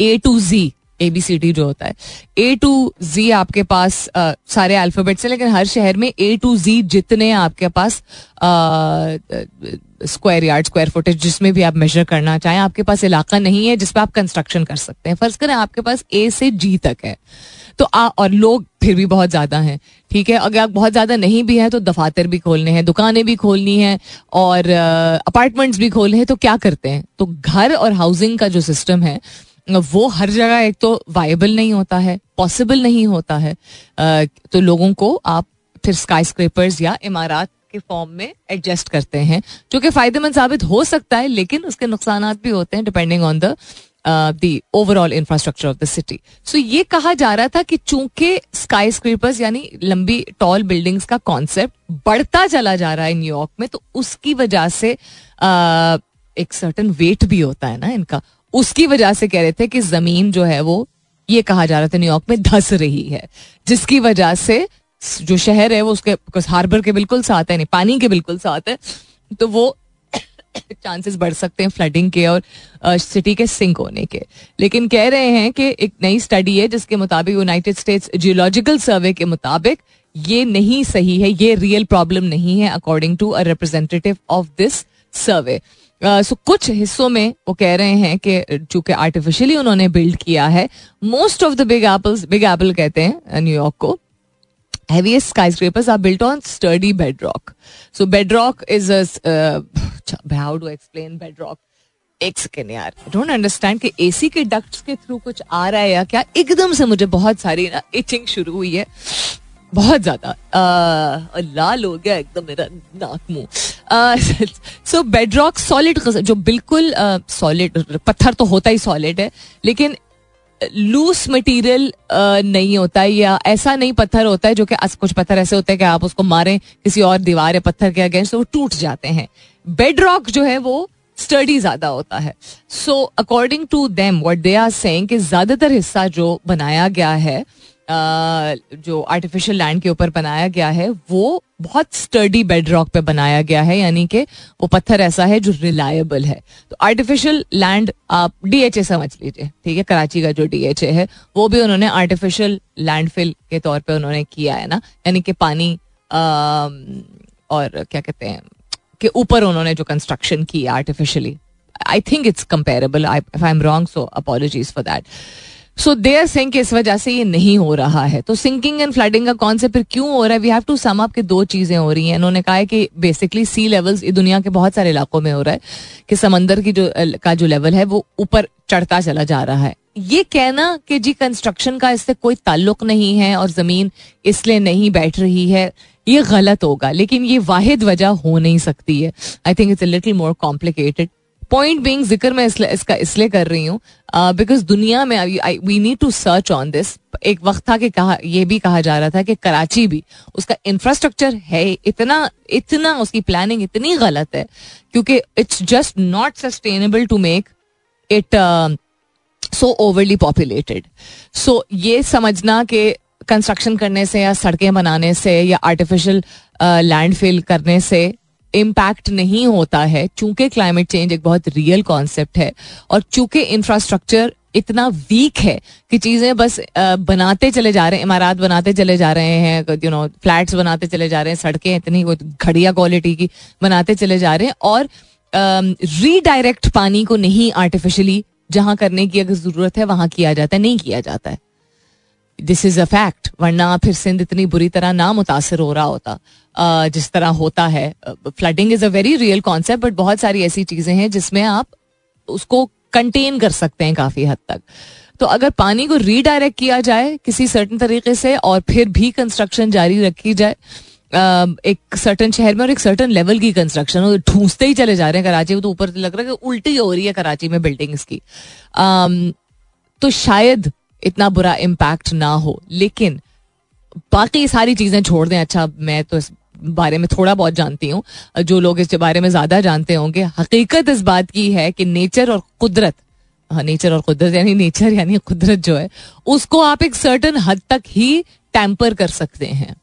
A to G A B C D जो होता है। ए टू जी आपके पास आ, सारे अल्फाबेट्स हैं लेकिन हर शहर में ए टू जी जितने आपके पास स्क्वायर यार्ड स्क्वायर फुटेज जिसमें भी आप मेजर करना चाहें आपके पास इलाका नहीं है जिसपे आप कंस्ट्रक्शन कर सकते हैं। फ़र्ज़ करें आपके पास ए से जी तक है। तो आ, और लोग फिर भी बहुत ज़्यादा हैं ठीक है? अगर आप बहुत ज़्यादा नहीं भी है तो दफातर भी खोलने हैं दुकानें भी खोलनी है और अपार्टमेंट्स भी खोलने हैं तो क्या करते हैं? तो घर और हाउसिंग का जो सिस्टम है वो हर जगह एक तो वायबल नहीं होता है पॉसिबल नहीं होता है। तो लोगों को आप फिर स्काई स्क्रेपर्स या इमारत के फॉर्म में एडजस्ट करते हैं जो कि फ़ायदेमंद साबित हो सकता है लेकिन उसके नुकसान भी होते हैं depending on the the overall infrastructure of the city so ये कहा जा रहा था कि चूँकि स्काई स्क्रीपर्स यानी लंबी टॉल बिल्डिंग्स का कॉन्सेप्ट बढ़ता चला जा रहा है न्यूयॉर्क में तो उसकी वजह से uh, एक सर्टन वेट भी होता है ना इनका। उसकी वजह से कह रहे थे कि ज़मीन जो है वो, ये कहा जा रहा था, न्यूयॉर्क में धस रही है। जिसकी वजह से जो शहर है वो उसके हार्बर के बिल्कुल साथ है, नहीं, पानी के बिल्कुल साथ है तो वो <coughs> चांसेस बढ़ सकते हैं फ्लडिंग के और सिटी के सिंक होने के। लेकिन कह रहे हैं कि एक नई स्टडी है जिसके मुताबिक यूनाइटेड स्टेट्स जियोलॉजिकल सर्वे के मुताबिक, ये नहीं सही है, ये रियल प्रॉब्लम नहीं है according to a representative of this survey so कुछ हिस्सों में वो कह रहे हैं कि चूँकि आर्टिफिशियली उन्होंने बिल्ड किया है most of the Big Apples Big Apple कहते हैं न्यूयॉर्क को heaviest skyscrapers are built on sturdy bedrock. So bedrock is a uh, how do I explain bedrock? एक सेकेंड यार डोंट अंडरस्टैंड कि एसी के डक्ट्स के थ्रू कुछ आ रहा है या क्या एकदम से मुझे बहुत सारी ना इचिंग शुरू हुई है बहुत ज़्यादा। लाल हो गया एकदम मेरा नाक मुँह। सो बेडरॉक सॉलिड जो बिल्कुल सॉलिड पत्थर तो होता ही सॉलिड है, लेकिन लूस मटेरियल नहीं होता है या ऐसा नहीं पत्थर होता है जो कि कुछ पत्थर ऐसे होते हैं कि आप उसको मारें, किसी और दीवार या पत्थर के अगेंस्ट वो टूट जाते हैं। बेड रॉक जो है वो स्टडी ज़्यादा होता है। So according to them what they are saying कि ज़्यादातर हिस्सा जो बनाया गया है जो आर्टिफिशियल लैंड के ऊपर बनाया गया है वो बहुत स्टर्डी बेड रॉक पे बनाया गया है यानी कि वो पत्थर ऐसा है जो रिलायबल है। तो आर्टिफिशियल लैंड आप डीएचए समझ लीजिए ठीक है? कराची का जो डीएचए है वो भी उन्होंने आर्टिफिशियल लैंडफिल के तौर पे उन्होंने किया है ना? यानी कि पानी आ, और क्या कहते हैं के ऊपर उन्होंने जो कंस्ट्रक्शन की artificially I think it's comparable I am wrong so apologies for that so there sink इस वजह से ये नहीं हो रहा है। तो सिंकिंग एंड फ्लडिंग का कौन से फिर क्यों हो रहा है? We have to sum up के दो चीज़ें हो रही हैं। इन्होंने कहा है कि बेसिकली सी लेवल्स दुनिया के बहुत सारे इलाकों में हो रहा है कि समंदर की जो का जो लेवल है वो ऊपर चढ़ता चला जा रहा है। ये कहना कि जी कंस्ट्रक्शन का इससे कोई ताल्लुक नहीं है और ज़मीन इसलिए नहीं बैठ रही है, ये गलत होगा। लेकिन ये वाहिद वजह हो नहीं सकती है। I think it's little more complicated point being ज़िक्र मैं इसलिए इसका इसलिए कर रही हूँ बिकॉज़ दुनिया में we need to search on this एक वक्त था कि कहा यह भी कहा जा रहा था कि कराची भी उसका इंफ्रास्ट्रक्चर है इतना इतना उसकी प्लानिंग इतनी गलत है क्योंकि it's just not sustainable to make it so overly populated so ये समझना कि कंस्ट्रक्शन करने से या सड़कें बनाने से या आर्टिफिशियल लैंड फिल करने से इम्पैक्ट नहीं होता है, चूँकि क्लाइमेट चेंज एक बहुत रियल कॉन्सेप्ट है, और चूँकि इंफ्रास्ट्रक्चर इतना वीक है कि चीज़ें बस बनाते चले जा रहे हैं, इमारत बनाते चले जा रहे हैं यू नो फ्लैट्स बनाते चले जा रहे हैं, सड़कें इतनी घड़िया क्वालिटी की बनाते चले जा रहे हैं, और रीडायरेक्ट पानी को नहीं आर्टिफिशियली जहाँ करने की अगर ज़रूरत है, वहाँ किया जाता है, नहीं किया जाता है। दिस इज़ अ फैक्ट वरना फिर सिंध इतनी बुरी तरह ना मुतासर हो रहा होता। जिस तरह होता है। Flooding is a very real concept but बहुत सारी ऐसी चीज़ें हैं जिसमें आप उसको कंटेन कर सकते हैं काफ़ी हद तक। तो अगर पानी को रीडायरेक्ट किया जाए किसी सर्टन तरीके से और फिर भी कंस्ट्रक्शन जारी रखी जाए एक सर्टन शहर में और एक सर्टन लेवल की कंस्ट्रक्शन ठूसते ही चले जा रहे हैं कराची में तो ऊपर लग रहा है कि उल्टी हो रही है कराची में बिल्डिंग्स की। तो शायद इतना बुरा इम्पैक्ट ना हो। लेकिन बाकी सारी चीज़ें छोड़ दें। अच्छा मैं तो इस बारे में थोड़ा बहुत जानती हूँ। जो लोग इस बारे में ज़्यादा जानते होंगे, हकीकत इस बात की है कि नेचर और कुदरत हाँ नेचर और कुदरत, यानी नेचर यानी कुदरत जो है, उसको आप एक सर्टन हद तक ही टैंपर कर सकते हैं।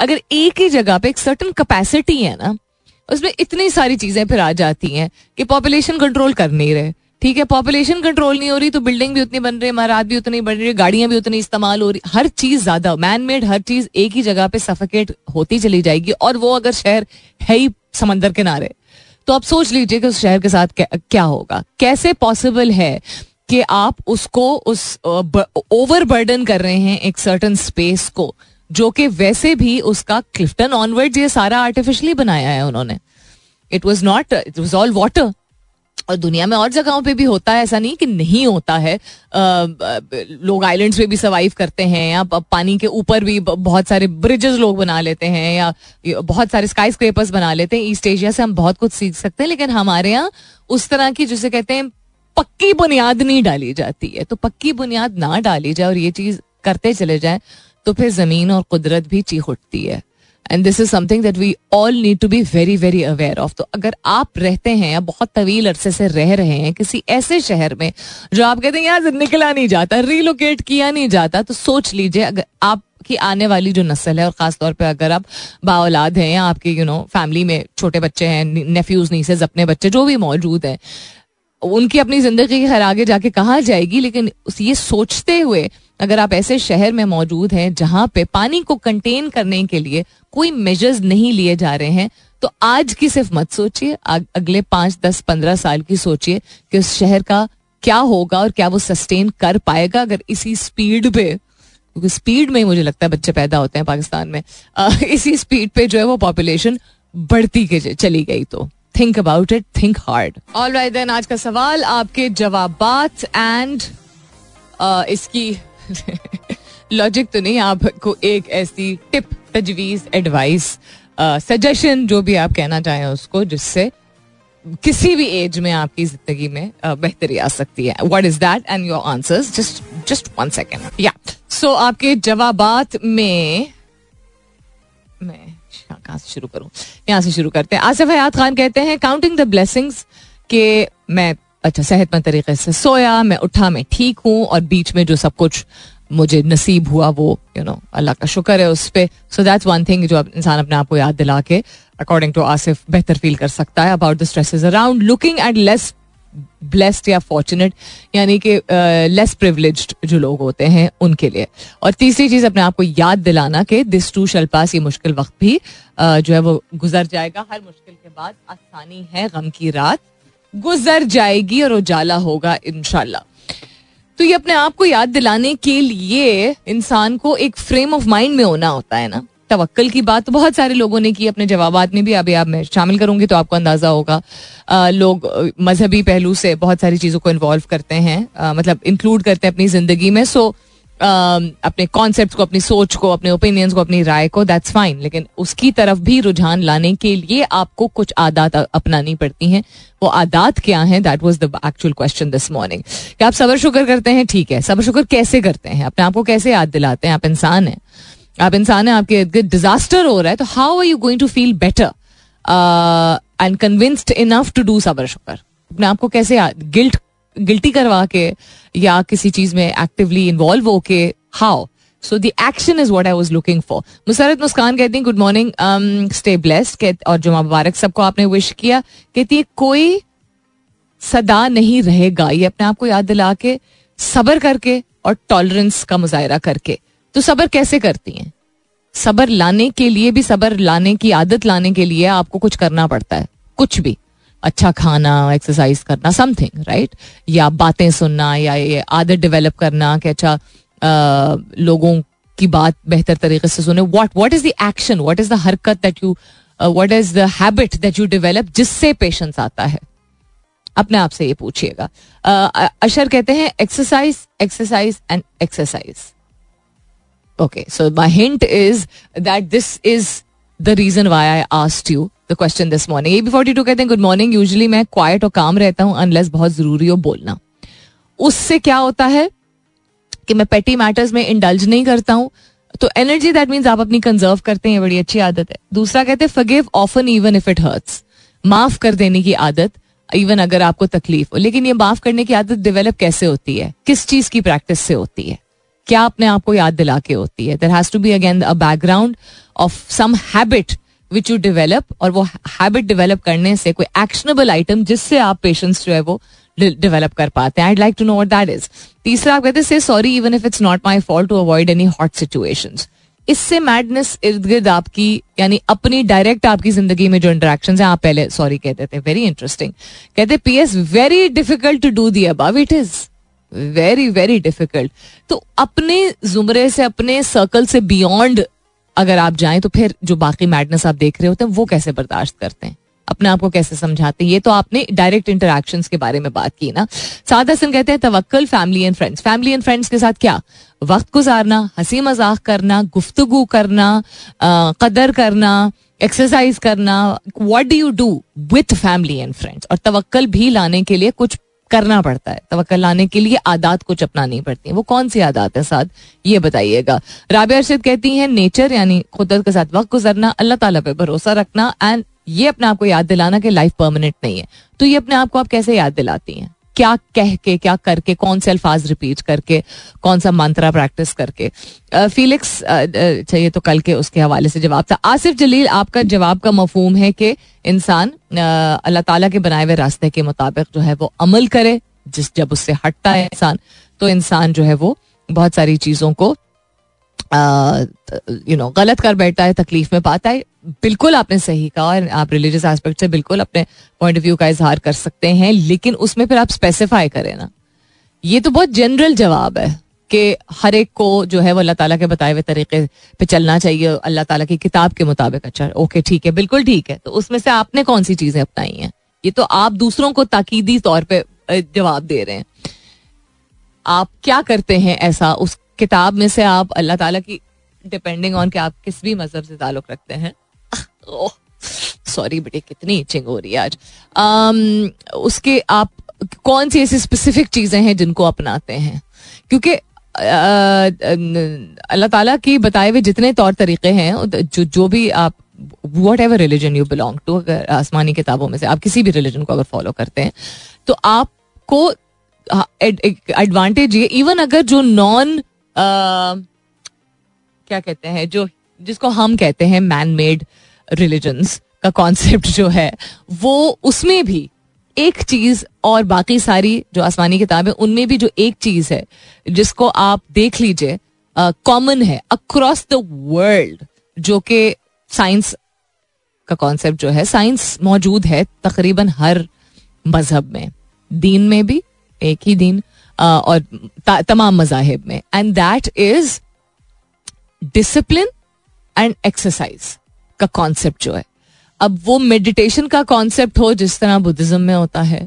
अगर एक ही जगह पे एक सर्टन कैपेसिटी है ना, उसमें इतनी सारी चीज़ें फिर आ जाती हैं कि पॉपुलेशन कंट्रोल कर नहीं रहे। ठीक है पॉपुलेशन कंट्रोल नहीं हो रही तो बिल्डिंग भी उतनी बन रही है इमारत भी उतनी बन रही है गाड़ियाँ भी उतनी इस्तेमाल हो रही हर चीज़ ज़्यादा मैन मेड हर चीज़ एक ही जगह पे सफोकेट होती चली जाएगी और वो अगर शहर है ही समंदर किनारे। तो आप सोच लीजिए कि उस शहर के साथ क्या, क्या होगा। कैसे पॉसिबल है कि आप उसको उस ओवर बर्डन कर रहे हैं एक सर्टन स्पेस को जो कि वैसे भी उसका क्लिफ्टन ऑनवर्ड ये सारा आर्टिफिशली बनाया है उन्होंने। It was not it was all water और दुनिया में और जगहों पे भी होता है ऐसा नहीं कि नहीं होता है। आ, लोग आइलैंड्स पे भी सर्वाइव करते हैं या पानी के ऊपर भी बहुत सारे ब्रिजेस लोग बना लेते हैं या बहुत सारे स्काई स्क्रेपर्स बना लेते हैं। ईस्ट एशिया से हम बहुत कुछ सीख सकते हैं लेकिन हमारे यहाँ उस तरह की जिसे कहते हैं पक्की बुनियाद नहीं डाली जाती है। तो पक्की बुनियाद ना डाली जाए और ये चीज़ करते चले जाए तो फिर ज़मीन और कुदरत भी चीख उठती है। And this is something that we all need to be very very aware of तो अगर आप रहते हैं या बहुत तवील अरसे से रह रहे हैं किसी ऐसे शहर में जो आप कहते हैं, यहाँ निकला नहीं जाता रिलोकेट किया नहीं जाता तो सोच लीजिए अगर आप की आने वाली जो नस्ल है और खास तौर पे अगर आप बाऔलाद हैं या आपके यू नो फैमिली में छोटे बच्चे हैं नेफ्यूज नीसेज अपने बच्चे, जो भी मौजूद हैं, उनकी अपनी ज़िंदगी खैर आगे जाके कहा जाएगी? लेकिन ये सोचते हुए अगर आप ऐसे शहर में मौजूद हैं जहाँ पे पानी को कंटेन करने के लिए कोई मेजर्स नहीं लिए जा रहे हैं तो आज की सिर्फ़ मत सोचिए अगले पाँच दस पंद्रह साल की सोचिए कि उस शहर का क्या होगा और क्या वो सस्टेन कर पाएगा अगर इसी स्पीड पे क्योंकि स्पीड में ही मुझे लगता है बच्चे पैदा होते हैं पाकिस्तान में आ, <laughs> इसी स्पीड पे जो है वो पॉपुलेशन बढ़ती के चली गई तो। Think about it think hard all right then आज का सवाल आपके जवाब एंड इसकी <laughs> लॉजिक तो नहीं, आपको एक ऐसी टिप तजवीज एडवाइस सजेशन जो भी आप कहना चाहें उसको, जिससे किसी भी एज में आपकी ज़िंदगी में बेहतरी आ सकती है। What is that and your answers just just one second या सो आपके जवाबात में, मैं कहाँ से शुरू करूँ। यहाँ से शुरू करते हैं। आसिफ हयात खान कहते हैं काउंटिंग द ब्लेसिंग्स के, मैं अच्छा सेहतमंद तरीके से। सोया मैं उठा मैं ठीक हूँ और बीच में जो सब कुछ मुझे नसीब हुआ वो यू नो अल्लाह का शुक्र है उस पर सो दैट्स वन थिंग जो इंसान अपने आप को याद दिला के अकॉर्डिंग टू आसिफ बेहतर फील कर सकता है about the stresses around looking at less blessed या फॉर्चुनेट यानी कि लेस प्रिवलेज्ड जो लोग होते हैं उनके लिए। और तीसरी चीज़ अपने आप को याद दिलाना कि दिस टू शल पास ये मुश्किल वक्त भी uh, जो है वो गुजर जाएगा। हर मुश्किल के बाद आसानी है गम की रात। गुजर जाएगी और उजाला होगा इनशाला तो ये अपने आप को याद दिलाने के लिए इंसान को एक फ्रेम ऑफ़ माइंड में होना होता है ना। तवक्ल की बात बहुत सारे लोगों ने की अपने जवाब में भी अभी आप मैं शामिल करूँगी तो आपको अंदाज़ा होगा। आ, लोग मजहबी पहलू से बहुत सारी चीज़ों को इन्वॉल्व करते हैं आ, मतलब इंक्लूड करते हैं अपनी ज़िंदगी में। सो अपने कॉन्सेप्ट को, अपनी सोच को, अपने ओपिनियंस को, अपनी राय को दैट्स फाइन लेकिन उसकी तरफ़ भी रुझान लाने के लिए आपको कुछ आदात अपनानी पड़ती हैं। वो आदात क्या है? That was the actual question this morning क्या आप सबर शुक्र करते हैं? ठीक है। सबर शुक्र कैसे करते हैं? अपने आप को कैसे याद दिलाते हैं? आप इंसान हैं। आप इंसान हैं, आपके डिजास्टर हो रहा है तो how are you going to feel better and convinced enough to do सबर शुक्र? अपने आप को कैसे गिल्ट गिल्टी करवा के या किसी चीज़ में एक्टिवली इन्वॉल्व होके how so the action is what I was looking for Musarrat Muskan कहती हैं गुड मॉर्निंग स्टे ब्लेस्ड और जुमा मुबारक सबको आपने विश किया। कहती है, कोई सदा नहीं रहेगा, ये अपने आप को याद दिला के, सबर करके और टॉलरेंस का मुजाहरा करके. तो सबर कैसे करती हैं? सबर लाने के लिए भी, सबर लाने की आदत लाने के लिए आपको कुछ करना पड़ता है। कुछ भी। अच्छा खाना एक्सरसाइज करना समथिंग राइट या बातें सुनना, या ये आदत डेवलप करना कि अच्छा लोगों की बात बेहतर तरीके से सुने। What what is the action what is the हरकत that you what is the habit that you develop जिससे पेशेंस आता है? अपने आप से ये पूछिएगा। अशर कहते हैं exercise exercise and exercise okay so my hint is that this is the reason why I asked you the question this morning A B forty two कहते हैं गुड मॉर्निंग यूजली मैं क्वाइट और काम रहता हूँ अनलेस बहुत ज़रूरी हो बोलना उससे क्या होता है कि मैं पेटी मैटर्स में इंडल्ज नहीं करता हूँ तो एनर्जी दैट मीन्स आप अपनी कंजर्व करते हैं बड़ी अच्छी आदत है दूसरा कहते हैं forgive often even if it hurts माफ़ कर देने की आदत इवन अगर आपको तकलीफ़ हो लेकिन ये माफ़ करने की आदत डेवलप कैसे होती है किस चीज़ की प्रैक्टिस से होती है क्या अपने आप को याद दिला के होती है there has to be again a background of some habit which you develop और वो हैबिट डिवेलप करने से कोई एक्शनेबल आइटम जिससे आप पेशेंस जो है वो डेवलप कर पाते हैं। I like to know what that is तीसरा, आप कहते हैं sorry even if it's not my fault to avoid any hot situation इससे मैडनेस इर्द गिर्द आपकी, यानी अपनी डायरेक्ट आपकी ज़िंदगी में जो इंटरेक्शन है, आप पहले सॉरी कहते थे। वेरी इंटरेस्टिंग कहते P S very difficult to do the above it is very very difficult तो अपने जुमरे से, अपने सर्कल से बियॉन्ड अगर आप जाएँ तो फिर जो बाकी मैडनेस आप देख रहे होते हैं, वो कैसे बर्दाश्त करते हैं? अपने आप को कैसे समझाते हैं? ये तो आपने डायरेक्ट इंटरेक्शन के बारे में बात की ना। सादा सिंह कहते हैं तवक्ल family and friends family and friends के साथ क्या? वक्त गुजारना, हँसी मज़ाक करना, गुफ्तगु करना कदर करना एक्सरसाइज करना। What do you do with family and friends और तवक्ल भी लाने के लिए कुछ करना पड़ता है। तवक्ल लाने के लिए आदात कुछ अपनानी पड़ती है। वो कौन सी आदात है साथ? ये बताइएगा। राबिया अरशद कहती हैं नेचर यानी खुदरत के साथ वक्त गुजरना, अल्लाह ताला पे भरोसा रखना एंड ये अपने आप को याद दिलाना कि लाइफ परमानेंट नहीं है। तो ये अपने आप को आप कैसे याद दिलाती हैं? क्या कह के, क्या करके, कौन से अल्फाज रिपीट करके, कौन सा मंत्रा प्रैक्टिस करके। फीलिक्स चाहिए तो कल के उसके हवाले से जवाब था। आसिफ जलील, आपका जवाब का मफहूम है कि इंसान अल्लाह ताला के बनाए हुए रास्ते के मुताबिक जो है वो अमल करे, जिस जब उससे हटता है इंसान तो इंसान जो है वो बहुत सारी चीज़ों को यू नो गलत कर बैठता है, तकलीफ़ में पाता है। बिल्कुल आपने सही कहा और आप रिलीजियस एस्पेक्ट से बिल्कुल अपने पॉइंट ऑफ़ व्यू का इजहार कर सकते हैं, लेकिन उसमें फिर आप स्पेसिफाई करें ना। ये तो बहुत जनरल जवाब है कि हर एक को जो है वो अल्लाह ताला के बताए हुए तरीके पे चलना चाहिए, अल्लाह ताला की किताब के मुताबिक। अच्छा ओके ठीक है, बिल्कुल ठीक है। तो उसमें से आपने कौन सी चीज़ें अपनाई हैं? ये तो आप दूसरों को ताकीदी तौर पे जवाब दे रहे हैं। आप क्या करते हैं ऐसा उस किताब में से आप अल्लाह ताला की डिपेंडिंग ऑन कि आप किस भी मज़हब से ताल्लुक रखते हैं। सॉरी बेटे कितनी इचिंग हो रही है आज। Um, उसके आप कौन सी ऐसी स्पेसिफिक चीज़ें हैं जिनको अपनाते हैं? क्योंकि अल्लाह ताला की बताए हुए जितने तौर तरीके हैं जो जो भी आप whatever religion you belong to अगर आसमानी किताबों में से आप किसी भी रिलीजन को अगर फॉलो करते हैं तो आपको एडवांटेज ये इवन अगर जो नॉन क्या कहते हैं, जो, जिसको हम कहते हैं मैन मेड रिलीजन्स का कॉन्सेप्ट जो है, वो उसमें भी एक चीज़ और बाकी सारी जो आसमानी किताब, उनमें भी जो एक चीज़ है, जिसको आप देख लीजिए कॉमन है अक्रॉस द वर्ल्ड जो कि साइंस का कॉन्सेप्ट जो है साइंस मौजूद है तकरीबन हर मज़हब में। दीन में भी एक ही दिन और तमाम मजाहिब में। And that is discipline and exercise का कॉन्सेप्ट जो है। अब वो मेडिटेशन का कॉन्सेप्ट हो जिस तरह बुद्धिज्म में होता है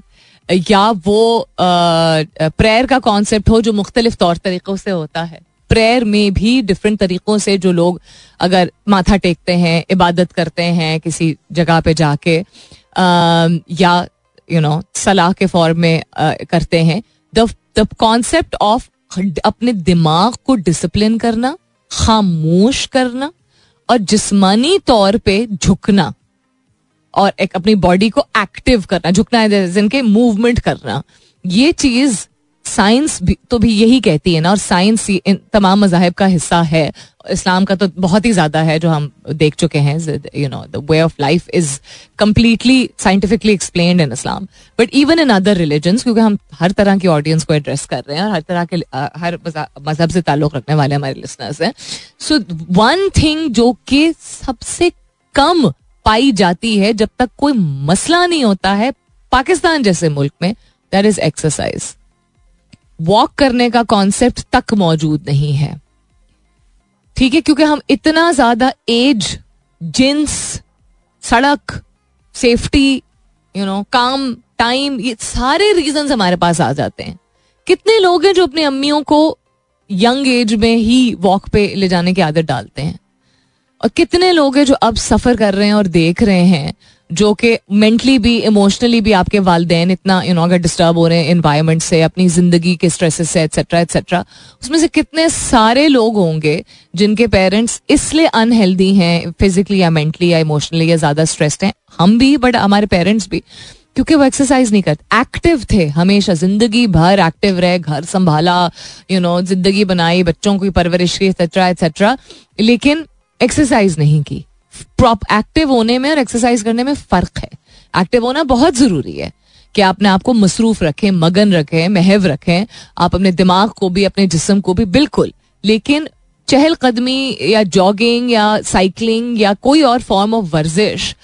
या वो प्रेयर का कॉन्सेप्ट हो जो मुख्तलिफ़ तौर तरीक़ों से होता है। प्रेयर में भी डिफरेंट तरीक़ों से जो लोग अगर माथा टेकते हैं इबादत करते हैं किसी जगह पे जाके आ, या यू नो सलाह के फॉर्म में आ, करते हैं द कॉन्सेप्ट ऑफ़ अपने दिमाग को डिसिप्लिन करना, खामोश करना और जिस्मानी तौर पे झुकना और एक अपनी बॉडी को एक्टिव करना, झुकना है जिनके मूवमेंट करना, ये चीज़ साइंस भी तो भी यही कहती है ना, और साइंस इन तमाम मजाहब का हिस्सा है। इस्लाम का तो बहुत ही ज़्यादा है, जो हम देख चुके हैं you know the way of life is completely scientifically explain in Islam but even in other religion क्योंकि हम हर तरह की ऑडियंस को एड्रेस कर रहे हैं, और हर तरह के हर मज़हब से ताल्लुक रखने वाले हमारे लिसनर्स हैं। सो वन थिंग जो कि सबसे कम पाई जाती है, जब तक कोई मसला नहीं होता है, पाकिस्तान जैसे मुल्क में दैट इज़ एक्सरसाइज वॉक करने का कॉन्सेप्ट तक मौजूद नहीं है। ठीक है? क्योंकि हम इतना ज़्यादा एज जिन्स सड़क सेफ्टी यू नो काम टाइम ये सारे रीजन हमारे पास आ जाते हैं। कितने लोग हैं जो अपनी अम्मियों को यंग एज में ही वॉक पे ले जाने की आदत डालते हैं? और कितने लोग हैं जो अब सफ़र कर रहे हैं और देख रहे हैं जो कि मेंटली भी इमोशनली भी आपके वालदेन इतना यू नो अगर डिस्टर्ब हो रहे हैं इन्वायरमेंट से, अपनी ज़िंदगी के स्ट्रेस से एट्सेट्रा एट्सेट्रा उसमें से कितने सारे लोग होंगे जिनके पेरेंट्स इसलिए अनहेल्दी हैं फिजिकली या मेंटली या इमोशनली या ज़्यादा स्ट्रेस्ड हैं, हम भी बट हमारे पेरेंट्स भी, क्योंकि वो एक्सरसाइज नहीं करते एक्टिव थे हमेशा, ज़िंदगी भर एक्टिव रहे, घर संभाला यू नो ज़िंदगी बनाई, बच्चों की परवरिश की एक्सेट्रा एक्सेट्रा लेकिन एक्सरसाइज नहीं की। प्रॉप एक्टिव होने में और एक्सरसाइज करने में फ़र्क है। एक्टिव होना बहुत ज़रूरी है कि अपने आप को मसरूफ रखें, मगन रखें, महव रखें, आप अपने दिमाग को भी, अपने जिसम को भी बिल्कुल। लेकिन चहलकदमी या जॉगिंग या साइकिलिंग या कोई और फॉर्म ऑफ़ वर्जिश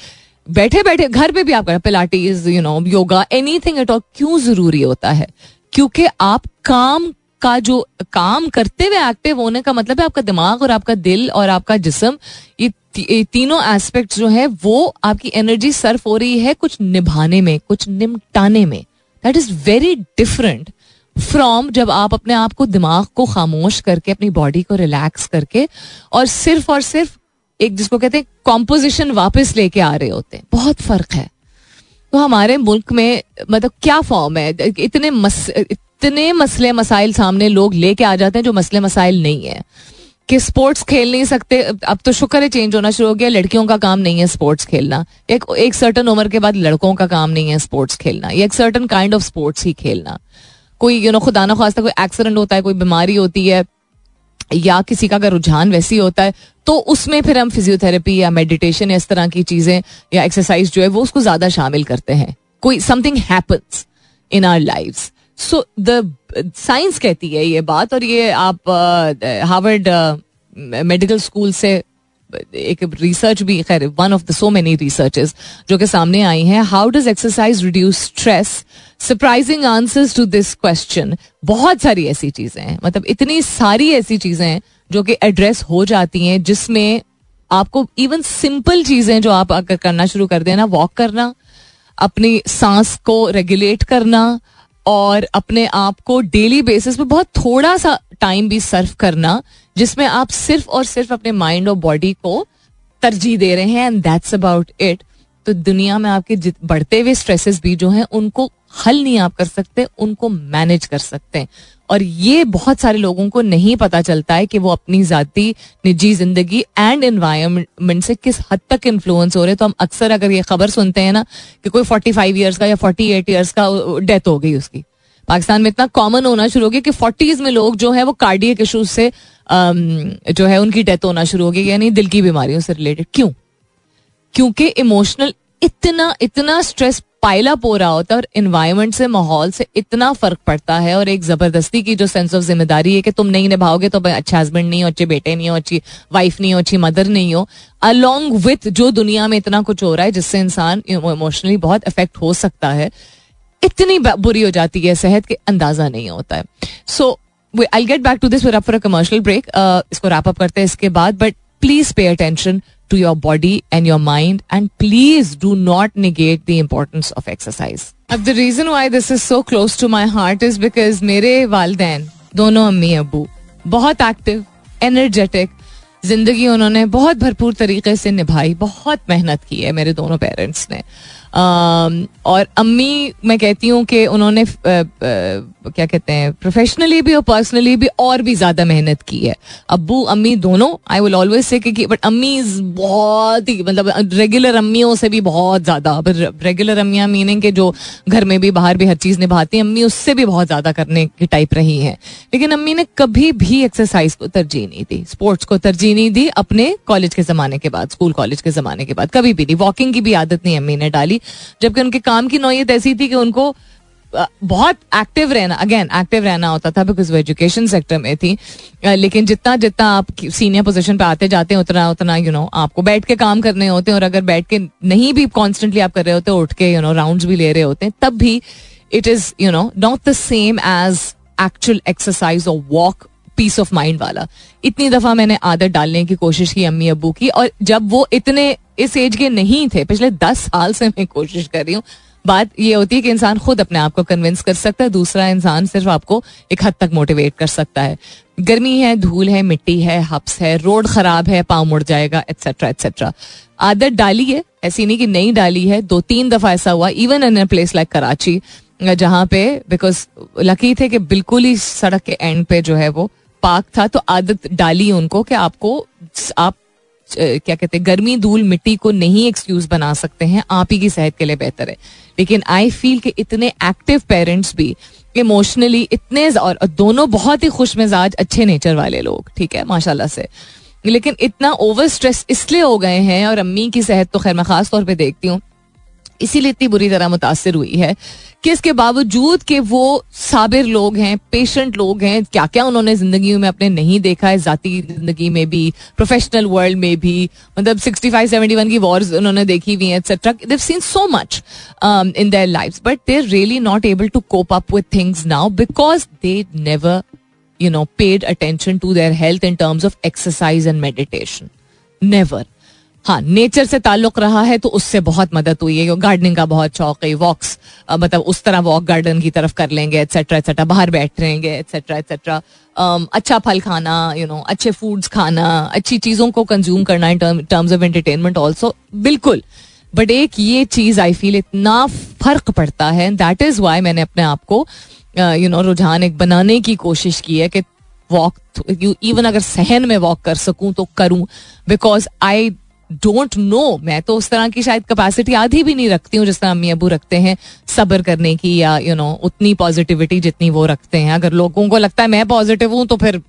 बैठे बैठे घर पे भी आप करें pilates you know yoga anything at all क्यों ज़रूरी होता है? क्योंकि आप काम का जो काम करते हुए एक्टिव होने का मतलब है आपका दिमाग और आपका दिल और आपका जिसम, ये तीनों एस्पेक्ट जो है, वो आपकी एनर्जी सर्फ हो रही है कुछ निभाने में, कुछ निपटाने में। That is very different from जब आप अपने आप को दिमाग को खामोश करके, अपनी बॉडी को रिलैक्स करके और सिर्फ़ और सिर्फ़ एक जिसको कहते हैं कॉम्पोजिशन वापस लेके आ रहे होते हैं। बहुत फ़र्क है। तो हमारे मुल्क में मतलब क्या फॉर्म है? इतने मस इतने मसले मसाइल सामने लोग लेके आ जाते हैं जो मसले मसाइल नहीं है। कि स्पोर्ट्स खेल नहीं सकते, अब तो शुक्र है चेंज होना शुरू हो गया, लड़कियों का काम नहीं है स्पोर्ट्स खेलना। एक एक सर्टन उम्र के बाद लड़कों का काम नहीं है स्पोर्ट्स खेलना। या एक सर्टन काइंड ऑफ़ स्पोर्ट्स ही खेलना। कोई यू नो खुदा ना खास्ता कोई एक्सीडेंट होता है, कोई बीमारी होती है, या किसी का अगर रुझान वैसी होता है तो उसमें फिर हम फिजियोथेरेपी या मेडिटेशन या इस तरह की चीज़ें या एक्सरसाइज जो है, वो उसको ज़्यादा शामिल करते हैं। कोई something happens in our life so the science कहती है ये बात और ये आप हार्वर्ड मेडिकल स्कूल से एक रिसर्च भी, खैर one of the so many researches जो कि सामने आई हैं। How does exercise reduce stress surprising answers to this question बहुत सारी ऐसी चीज़ें हैं। मतलब इतनी सारी ऐसी चीज़ें हैं जो कि एड्रेस हो जाती हैं, जिसमें आपको इवन सिंपल चीज़ें जो आप अगर करना शुरू कर देना वॉक करना, अपनी सांस को रेगुलेट करना और अपने आप को डेली बेसिस पे बहुत थोड़ा सा टाइम भी सर्व करना, जिसमें आप सिर्फ़ और सिर्फ़ अपने माइंड और बॉडी को तरजीह दे रहे हैं एंड दैट्स अबाउट इट तो दुनिया में आपके बढ़ते हुए स्ट्रेसेस भी जो हैं, उनको हल नहीं आप कर सकते, उनको मैनेज कर सकते हैं। और ये बहुत सारे लोगों को नहीं पता चलता है कि वो अपनी जाति, निजी ज़िंदगी एंड एनवायरमेंट से किस हद तक इन्फ्लुएंस हो रहे हैं। तो हम अक्सर अगर ये खबर सुनते हैं ना कि कोई फोर्टी फाइव ईयर्स का या फोर्टी एट ईयर्स का डेथ हो गई उसकी। पाकिस्तान में इतना कॉमन होना शुरू हो गया कि फोर्टीज में लोग जो है वो कार्डियक इशूज से जो है उनकी डेथ होना शुरू हो गई, यानी दिल की बीमारियों से रिलेटेड क्यों? क्योंकि इमोशनल इतना इतना स्ट्रेस पाइल अप हो रहा होता है और इन्वायरमेंट से, माहौल से इतना फ़र्क पड़ता है और एक ज़बरदस्ती की जो सेंस ऑफ़ ज़िम्मेदारी है कि तुम नहीं निभाओगे तो अच्छे हस्बैंड नहीं हो, अच्छे बेटे नहीं हो, अच्छी वाइफ नहीं हो, अच्छी मदर नहीं हो अलोंग विथ जो दुनिया में इतना कुछ हो रहा है जिससे इंसान इमोशनली बहुत अफेक्ट हो सकता है, इतनी बुरी हो जाती है, सेहत के अंदाज़ा नहीं होता है। So I get back to this for commercial break इसको रैप अप करते हैं इसके बाद but please pay attention to your body and your mind and please do not negate the importance of exercise अब the reason why this is so close to my heart is because मेरे वालदेन दोनों अम्मी अबू बहुत एक्टिव एनर्जेटिक ज़िंदगी उन्होंने बहुत भरपूर तरीके से निभाई बहुत मेहनत की है मेरे दोनों पेरेंट्स ने और अम्मी, मैं कहती हूँ कि उन्होंने क्या कहते हैं प्रोफेशनली भी और पर्सनली भी और भी ज़्यादा मेहनत की है। अब्बू, अम्मी दोनों आई विल ऑलवेज से कि बट अम्मी इज़ बहुत ही मतलब रेगुलर अम्मियों से भी बहुत ज़्यादा। रेगुलर अम्मियाँ मीनिंग के जो घर में भी, बाहर भी हर चीज़ निभाती हैं, अम्मी उससे भी बहुत ज़्यादा करने की टाइप रही हैं। लेकिन अम्मी ने कभी भी एक्सरसाइज को तरजीह नहीं दी स्पोर्ट्स को तरजीह नहीं दी, अपने कॉलेज के जमाने के बाद स्कूल कॉलेज के जमाने के बाद, कभी भी नहीं। वॉकिंग की भी आदत नहीं अम्मी ने डाली। जबकि उनके काम की नौयत ऐसी थी कि उनको बहुत एक्टिव रहना अगेन एक्टिव रहना होता था बिकॉज़ वो एजुकेशन सेक्टर में थी। लेकिन जितना जितना आप सीनियर पोजीशन पे आते जाते हैं, उतना उतना यू नो आपको बैठ के काम करने होते हैं। और अगर बैठ के नहीं भी कॉन्स्टेंटली आप कर रहे होते, उठ के यू नो राउंड भी ले रहे होते हैं, तब भी it is you know not the same as actual exercise और वॉक पीस ऑफ़ माइंड वाला। इतनी दफ़ा मैंने आदत डालने की कोशिश की अम्मी अबू की, और जब वो इतने इस एज के नहीं थे, पिछले दस साल से मैं कोशिश कर रही हूँ, बात ये होती है कि इंसान खुद अपने आप को कन्विंस कर सकता है, दूसरा इंसान सिर्फ़ आपको एक हद तक मोटिवेट कर सकता है। गर्मी है, धूल है, मिट्टी है हप्स है, रोड खराब है, पाँव मुड़ जाएगा एट्सेट्रा एट्सेट्रा आदत डाली है, ऐसी नहीं कि नहीं डाली है, दो तीन दफ़ा ऐसा हुआ even in a place like Karachi, जहाँ पे बिकॉज़ लकी थे कि बिल्कुल ही सड़क के एंड पे जो है वो पार्क था तो आदत डाली उनको कि आपको आप क्या कहते हैं, गर्मी धूल मिट्टी को नहीं एक्सक्यूज बना सकते हैं, आप ही की सेहत के लिए बेहतर है। लेकिन आई फील कि इतने एक्टिव पेरेंट्स भी इमोशनली इतने और दोनों बहुत ही खुश मिजाज अच्छे नेचर वाले लोग, ठीक है, माशाल्लाह से। लेकिन इतना ओवर स्ट्रेस इसलिए हो गए हैं, और अम्मी की सेहत तो खैर मैं खास तौर पे देखती हूँ इसीलिए इतनी बुरी तरह मुतासर हुई है कि इसके बावजूद कि वो साबिर लोग हैं पेशेंट लोग हैं क्या क्या उन्होंने ज़िंदगी में अपने नहीं देखा है, जाती ज़िंदगी में भी प्रोफेशनल वर्ल्ड में भी मतलब सिक्सटी फाइव सेवेंटी वन की वॉर्स उन्होंने देखी हुई हैं etcetera they've seen so much in their life but they're really not able to cope up with things now because they never you know paid attention to their health in terms of exercise and meditation never हाँ नेचर से ताल्लुक रहा है तो उससे बहुत मदद हुई है। गार्डनिंग का बहुत शौक है वॉक्स मतलब उस तरह वॉक गार्डन की तरफ़ कर लेंगे एट्सेट्रा एट्सेट्रा बाहर बैठ रहेंगे एट्सेट्रा एट्सेट्रा अच्छा फल खाना यू नो अच्छे फूड्स खाना, अच्छी चीज़ों को कंज्यूम करना in terms of entertainment also बिल्कुल। बट एक ये चीज़ आई फील इतना फ़र्क पड़ता है दैट इज़ वाई मैंने अपने आप को यू नो रुझान एक बनाने की कोशिश की है कि वॉक इवन अगर सहन में वॉक कर सकूँ तो करूँ। बिकॉज़ आई डोंट नो मैं तो उस तरह की शायद कैपेसिटी आधी भी नहीं रखती हूँ जिस तरह अम्मी अबू रखते हैं सब्र करने की या यू you नो know, उतनी पॉजिटिविटी जितनी वो रखते हैं। अगर लोगों को लगता है मैं पॉजिटिव हूँ तो फिर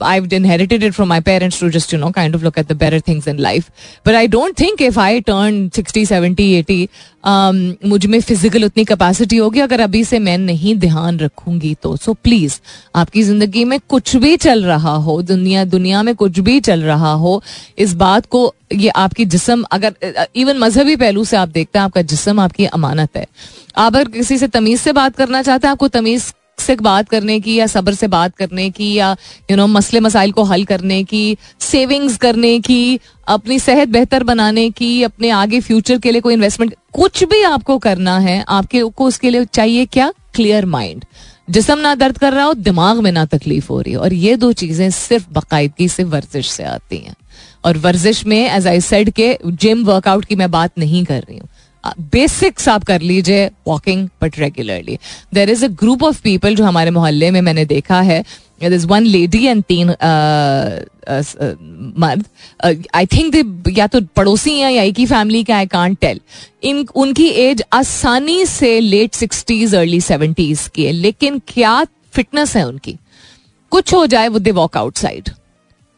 I've inherited it from my parents to just, you know, kind of look at the better things in life. But I don't think if I turn 60, 70, 80, um, मुझमें फ़िज़िकल उतनी कैपेसिटी होगी। अगर अभी से मैं नहीं ध्यान रखूँगी तो। सो प्लीज़ आपकी ज़िंदगी में कुछ भी चल रहा हो दुनिया दुनिया में कुछ भी चल रहा हो इस बात को ये आपकी जिसम अगर इवन मजहबी पहलू से आप देखते हैं आपका जिसम आपकी अमानत है। आप अगर किसी से तमीज से बात करना चाहते हैं आपको तमीज से बात करने की या सब्र से बात करने की या यू you नो know, मसले मसाइल को हल करने की सेविंग्स करने की अपनी सेहत बेहतर बनाने की अपने आगे फ्यूचर के लिए कोई इन्वेस्टमेंट कुछ भी आपको करना है आपके को उसके लिए चाहिए क्या? क्लियर माइंड जिसम ना दर्द कर रहा हो दिमाग में ना तकलीफ़ हो रही हो। और ये दो चीज़ें सिर्फ़ बाकायदगी से वर्जिश से आती हैं। और वर्जिश में एज आई सेड के जिम वर्कआउट की मैं बात नहीं कर रही हूँ। बेसिक्स आप कर लीजिए walking but regularly there is a group of people जो हमारे मोहल्ले में मैंने देखा है. इज़ वन लेडी एंड तीन मर्द आई थिंक दे या तो पड़ोसी हैं या एक ही फैमिली का आई कांट टेल इन, उनकी एज आसानी से लेट सिक्सटीज अर्ली सेवेंटीज की है. लेकिन क्या फिटनेस है उनकी? कुछ हो जाए, वो दे वॉक आउटसाइड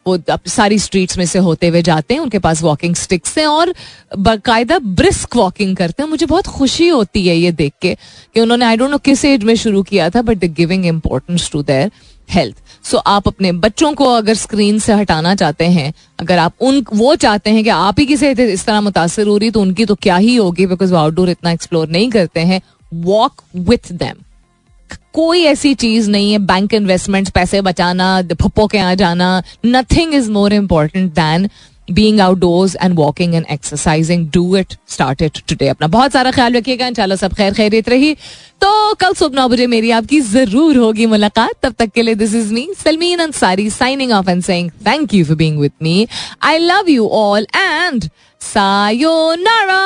वो सारी स्ट्रीट्स में से होते हुए जाते हैं, उनके पास वॉकिंग स्टिक्स हैं और बाकायदा ब्रिस्क वॉकिंग करते हैं। मुझे बहुत खुशी होती है ये देख के कि उन्होंने आई डोंट नो किस एज में शुरू किया था but the giving importance to their health so आप अपने बच्चों को अगर स्क्रीन से हटाना चाहते हैं, अगर आप उन, वो चाहते हैं कि आप ही किसी इस तरह मुतासर हो रही तो उनकी तो क्या ही होगी बिकॉज़ वो आउटडोर इतना एक्सप्लोर नहीं करते हैं। वॉक विथ दैम कोई ऐसी चीज़ नहीं है बैंक इन्वेस्टमेंट पैसे बचाना पप्पो के यहाँ जाना nothing is more important than being outdoors and walking and exercising do it start it today अपना बहुत सारा ख्याल रखिएगा इन इंशाल्लाह सब खैर खैरियत रही। तो कल सुबह नौ बजे मेरी आपकी ज़रूर होगी मुलाकात। तब तक के लिए this is me Salmeen Ansari signing off and saying thank you for being with me I love you all and sayonara